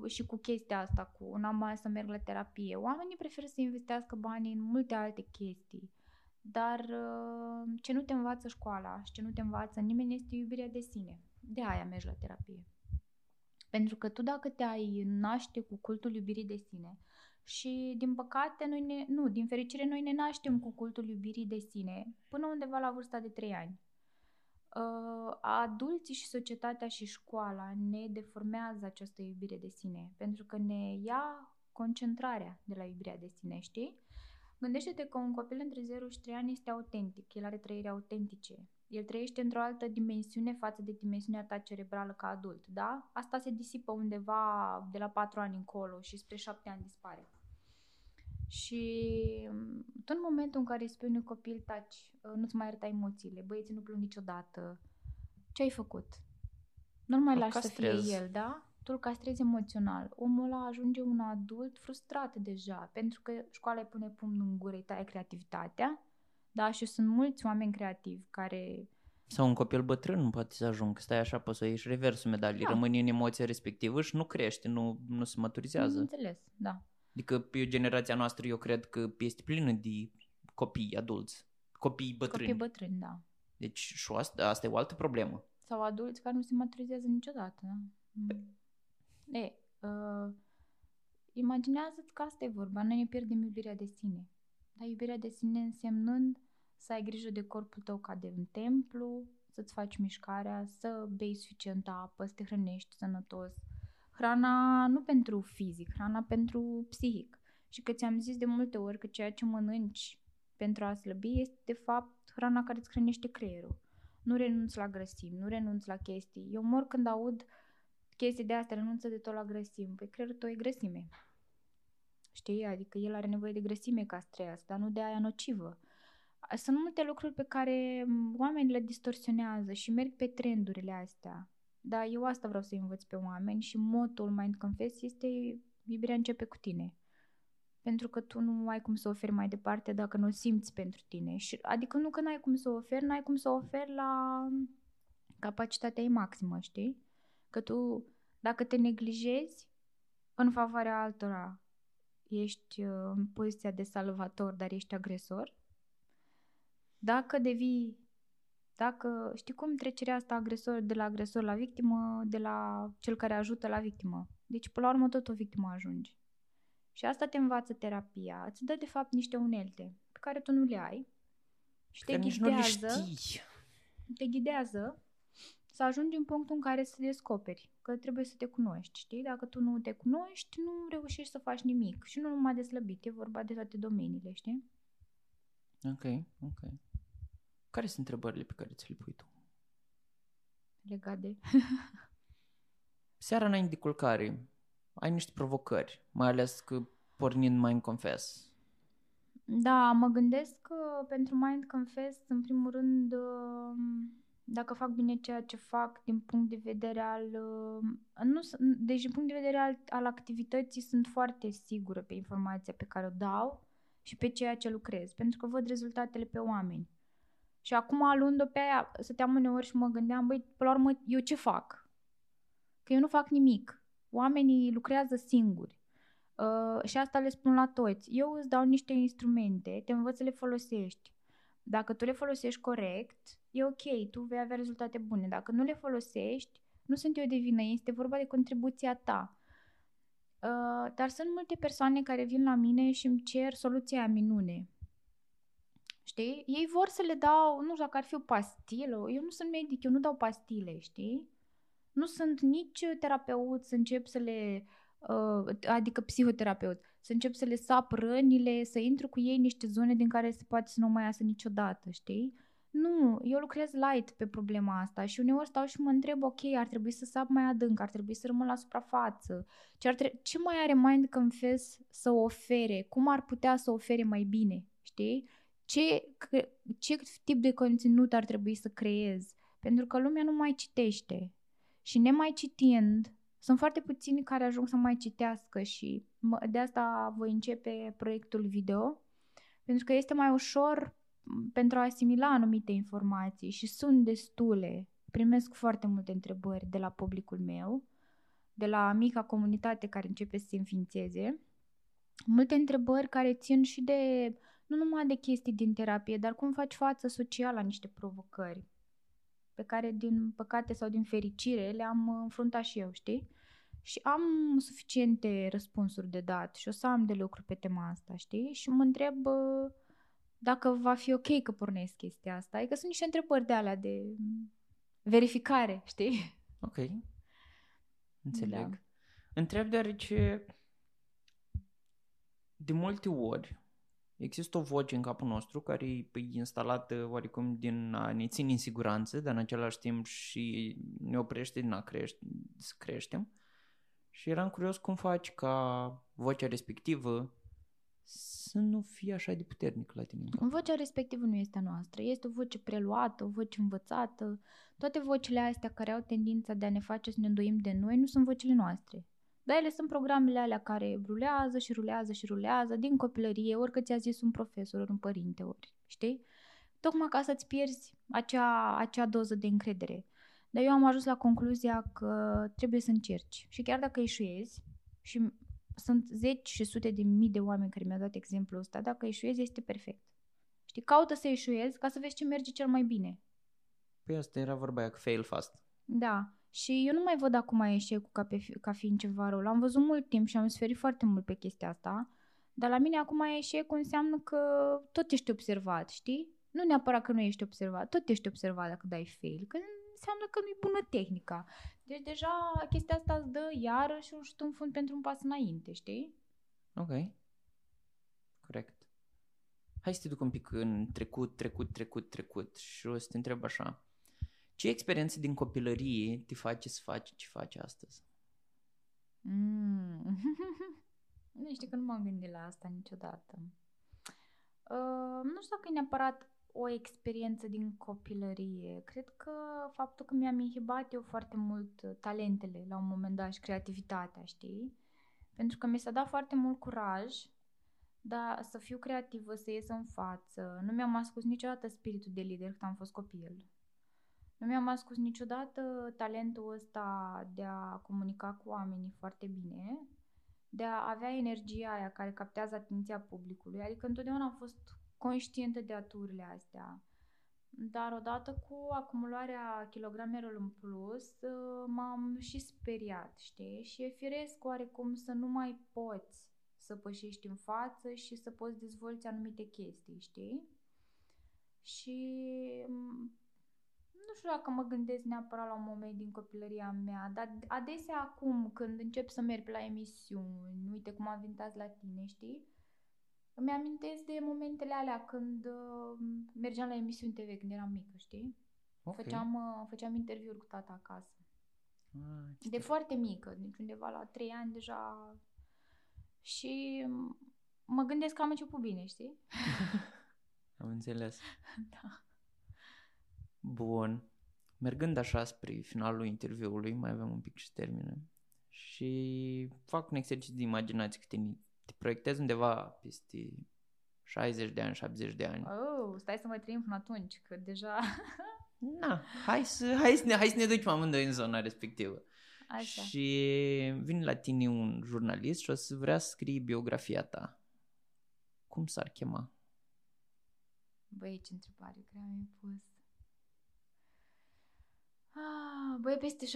B: și cu chestia asta, cu n-am mai să merg la terapie. Oamenii preferă să investească bani în multe alte chestii. Dar uh, ce nu te învață școala și ce nu te învață nimeni este iubirea de sine. De aia mergi la terapie. Pentru că tu dacă te-ai naște cu cultul iubirii de sine și din păcate noi ne, nu, din fericire noi ne naștem cu cultul iubirii de sine până undeva la vârsta de 3 ani. Uh, adulții și societatea și școala ne deformează această iubire de sine pentru că ne ia concentrarea de la iubirea de sine, știi? Gândește-te că un copil între 0 și 3 ani este autentic, el are trăiri autentice. El trăiește într-o altă dimensiune față de dimensiunea ta cerebrală ca adult, da? Asta se disipă undeva de la 4 ani încolo și spre 7 ani dispare. Și tu în momentul în care îi spui unui copil, taci, nu-ți mai arăta emoțiile, băieții nu plâng niciodată, ce ai făcut? Nu mai lași să fie el, da? tu îl castrezi emoțional. Omul ăla ajunge un adult frustrat deja, pentru că școala îi pune pumn în gură, îi taie creativitatea, da, și sunt mulți oameni creativi care...
A: Sau un copil bătrân nu poate să ajung, stai așa, poți să ieși reversul medaliei, da. rămâne în emoția respectivă și nu crește, nu, nu se maturizează.
B: Înțeles, da.
A: Adică pe generația noastră eu cred că este plină de copii adulți, copii bătrâni.
B: Copii bătrâni, da.
A: Deci și asta, asta e o altă problemă.
B: Sau adulți care nu se maturizează niciodată, da? Mm. E, uh, imaginează-ți că asta e vorba, noi ne pierdem iubirea de sine. Dar iubirea de sine însemnând să ai grijă de corpul tău ca de un templu, să-ți faci mișcarea, să bei suficientă apă, să te hrănești sănătos. Hrana nu pentru fizic, hrana pentru psihic. Și că ți-am zis de multe ori că ceea ce mănânci pentru a slăbi este de fapt hrana care îți hrănește creierul. Nu renunți la grăsimi, nu renunți la chestii. Eu mor când aud uh, chestii de astea, renunță de tot la grăsimi. Păi creierul tău e grăsime. Știi? Adică el are nevoie de grăsime ca să trăiască, dar nu de aia nocivă. Sunt multe lucruri pe care oamenii le distorsionează și merg pe trendurile astea. Dar eu asta vreau să învăț pe oameni și motul Mind Confess este iubirea începe cu tine. Pentru că tu nu ai cum să oferi mai departe dacă nu o simți pentru tine. Și, adică nu că n-ai cum să oferi, n-ai cum să oferi la capacitatea ei maximă, știi? Că tu, dacă te neglijezi în favoarea altora, ești uh, în poziția de salvator, dar ești agresor. Dacă devii, dacă știi cum trecerea asta agresor de la agresor la victimă, de la cel care ajută la victimă. Deci, până la urmă, tot o victimă ajungi. Și asta te învață terapia. Îți dă, de fapt, niște unelte pe care tu nu le ai și te ghidează, te ghidează să ajungi în punctul în care să descoperi că trebuie să te cunoști, știi? Dacă tu nu te cunoști, nu reușești să faci nimic. Și nu numai de slăbit, e vorba de toate domeniile, știi?
A: Ok, ok. Care sunt întrebările pe care ți le pui tu?
B: Legat de...
A: Seara înainte de culcare, ai niște provocări, mai ales că pornind Mind Confess.
B: Da, mă gândesc că pentru Mind Confess, în primul rând, uh dacă fac bine ceea ce fac din punct de vedere al... Uh, nu, deci din punct de vedere al, al activității sunt foarte sigură pe informația pe care o dau și pe ceea ce lucrez, pentru că văd rezultatele pe oameni. Și acum, luând-o pe aia, stăteam uneori și mă gândeam, băi, până la urmă, eu ce fac? Că eu nu fac nimic. Oamenii lucrează singuri. Uh, și asta le spun la toți. Eu îți dau niște instrumente, te învăț să le folosești. Dacă tu le folosești corect, e ok, tu vei avea rezultate bune. Dacă nu le folosești, nu sunt eu de vină, este vorba de contribuția ta. Uh, dar sunt multe persoane care vin la mine și îmi cer soluția minune. Știi? Ei vor să le dau, nu știu dacă ar fi o pastilă, eu nu sunt medic, eu nu dau pastile, știi? Nu sunt nici terapeut să încep să le, uh, adică psihoterapeut, să încep să le sap rănile, să intru cu ei în niște zone din care se poate să nu mai iasă niciodată, știi? Nu, eu lucrez light pe problema asta și uneori stau și mă întreb, ok, ar trebui să sap mai adânc, ar trebui să rămân la suprafață. Ce, ar tre- ce mai are Mind Confess să ofere? Cum ar putea să ofere mai bine? Știi? Ce, ce tip de conținut ar trebui să creez? Pentru că lumea nu mai citește. Și nemai citind, sunt foarte puțini care ajung să mai citească și de asta voi începe proiectul video, pentru că este mai ușor pentru a asimila anumite informații și sunt destule. Primesc foarte multe întrebări de la publicul meu, de la mica comunitate care începe să se înființeze. Multe întrebări care țin și de, nu numai de chestii din terapie, dar cum faci față social la niște provocări pe care, din păcate sau din fericire, le-am înfruntat și eu, știi? Și am suficiente răspunsuri de dat și o să am de lucru pe tema asta, știi? Și mă întreb dacă va fi ok că pornesc chestia asta. Adică sunt niște întrebări de alea de verificare, știi?
A: Ok. Înțeleg. Da. Întreb deoarece de multe ori există o voce în capul nostru care e păi, instalată oarecum din a ne ține în siguranță, dar în același timp și ne oprește din a crește, să creștem. Și eram curios cum faci ca vocea respectivă să nu fie așa de puternic la tine.
B: Vocea respectivă nu este a noastră, este o voce preluată, o voce învățată. Toate vocile astea care au tendința de a ne face să ne îndoim de noi nu sunt vocile noastre. Dar ele sunt programele alea care rulează și rulează și rulează din copilărie, orică ți-a zis un profesor, ori un părinte, ori, știi? Tocmai ca să-ți pierzi acea, acea doză de încredere. Dar eu am ajuns la concluzia că trebuie să încerci. Și chiar dacă eșuezi, și sunt zeci și sute de mii de oameni care mi-au dat exemplul ăsta, dacă eșuezi este perfect. Știi, caută să eșuezi ca să vezi ce merge cel mai bine.
A: Păi asta era vorba aia, că fail fast.
B: Da. Și eu nu mai văd acum eșecul ca, pe, ca fiind ceva rău. L-am văzut mult timp și am suferit foarte mult pe chestia asta. Dar la mine acum eșecul înseamnă că tot ești observat, știi? Nu neapărat că nu ești observat, tot ești observat dacă dai fail. Că înseamnă că nu-i bună tehnica. Deci deja chestia asta îți dă iarăși un șut în fund pentru un pas înainte, știi?
A: Ok. Corect. Hai să te duc un pic în trecut, trecut, trecut, trecut și o să te întreb așa. Ce experiențe din copilărie te face să faci ce faci astăzi?
B: Mm. nu știu că nu m-am gândit la asta niciodată. Uh, nu știu dacă e neapărat o experiență din copilărie. Cred că faptul că mi-am inhibat eu foarte mult talentele la un moment dat și creativitatea, știi? Pentru că mi s-a dat foarte mult curaj dar să fiu creativă, să ies în față. Nu mi-am ascuns niciodată spiritul de lider când am fost copil. Nu mi-am ascuns niciodată talentul ăsta de a comunica cu oamenii foarte bine, de a avea energia aia care captează atenția publicului. Adică întotdeauna am fost conștientă de aturile astea. Dar odată cu acumularea kilogramelor în plus, m-am și speriat, știi? Și e firesc oarecum să nu mai poți să pășești în față și să poți dezvolți anumite chestii, știi? Și nu știu dacă mă gândesc neapărat la un moment din copilăria mea, dar adesea acum când încep să merg la emisiuni, uite cum am venit la tine, știi? Îmi amintesc de momentele alea când uh, mergeam la emisiuni TV când eram mică, știi? Okay. Făceam, uh, făceam interviuri cu tata acasă. Ah, de foarte mică, deci undeva la 3 ani deja. Și mă gândesc că am început bine, știi?
A: am înțeles.
B: da.
A: Bun. Mergând așa spre finalul interviului, mai avem un pic și termină. Și fac un exercițiu de imaginație că te, te proiectezi undeva peste 60 de ani, 70 de ani.
B: Oh, stai să mai trăim până atunci, că deja...
A: Na, hai să, hai să, ne, hai să ne ducem amândoi în zona respectivă.
B: Așa.
A: Și vine la tine un jurnalist și o să vrea să scrii biografia ta. Cum s-ar chema?
B: Băi, ce întrebare grea mi-ai pus. Ah, băi, peste 60-70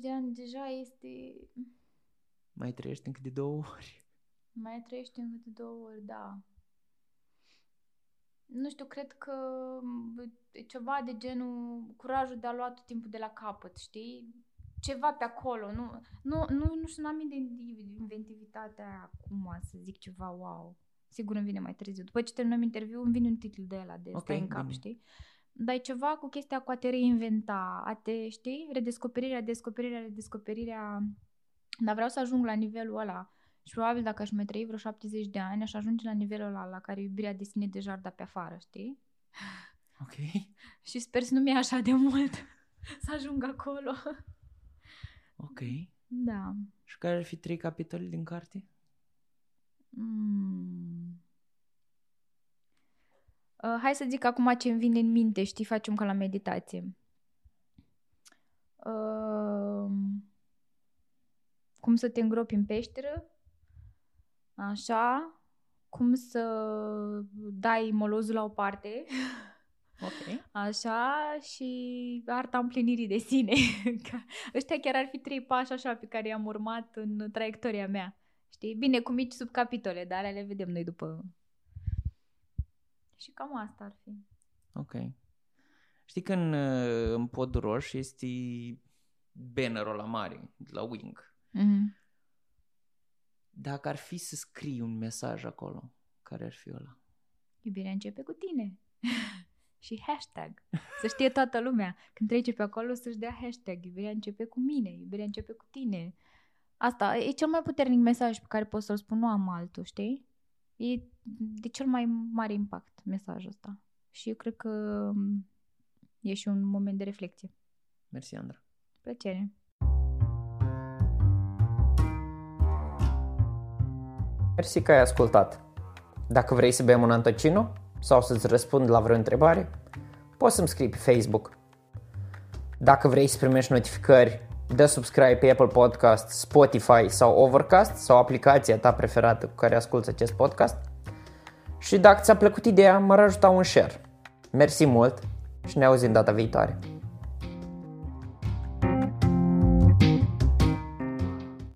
B: de ani deja este...
A: Mai trăiești încă de două ori.
B: Mai trăiești încă de două ori, da. Nu știu, cred că e ceva de genul curajul de a lua tot timpul de la capăt, știi? Ceva pe acolo. Nu, nu, nu, nu știu, n-am inventivitatea acum să zic ceva wow. Sigur îmi vine mai târziu. După ce terminăm interviul, îmi vine un titlu de ăla de okay, stai în cap, bine. știi? Dar e ceva cu chestia cu a te reinventa, a te, știi, redescoperirea, descoperirea, redescoperirea. Dar vreau să ajung la nivelul ăla. Și probabil dacă aș mai trăi vreo 70 de ani, aș ajunge la nivelul ăla la care iubirea de sine deja ar da pe afară, știi?
A: Ok.
B: Și sper să nu mi așa de mult să ajung acolo.
A: Ok.
B: Da.
A: Și care ar fi trei capitole din carte?
B: Mm. Uh, hai să zic acum ce îmi vine în minte, știi, facem ca la meditație. Uh, cum să te îngropi în peșteră, așa, cum să dai molozul la o parte,
A: Ok.
B: așa, și arta împlinirii de sine. Ăștia chiar ar fi trei pași așa pe care i-am urmat în traiectoria mea. Știi? Bine, cu mici subcapitole, dar le vedem noi după. Și cam asta ar fi.
A: Ok. Știi că în, în pod roșu este bannerul la mare, la Wing.
B: Mm-hmm.
A: Dacă ar fi să scrii un mesaj acolo, care ar fi ăla?
B: Iubirea începe cu tine. și hashtag. Să știe toată lumea. Când trece pe acolo să-și dea hashtag. Iubirea începe cu mine, iubirea începe cu tine. Asta e cel mai puternic mesaj pe care pot să-l spun, nu am altul, știi? E de cel mai mare impact mesajul ăsta. Și eu cred că mm, e și un moment de reflexie.
A: Mersi, Andra.
B: Plăcere.
A: Mersi că ai ascultat. Dacă vrei să bem un antocino sau să-ți răspund la vreo întrebare, poți să-mi scrii pe Facebook. Dacă vrei să primești notificări dă subscribe pe Apple Podcast, Spotify sau Overcast sau aplicația ta preferată cu care asculti acest podcast. Și dacă ți-a plăcut ideea, m-ar ajuta un share. Mersi mult și ne auzim data viitoare.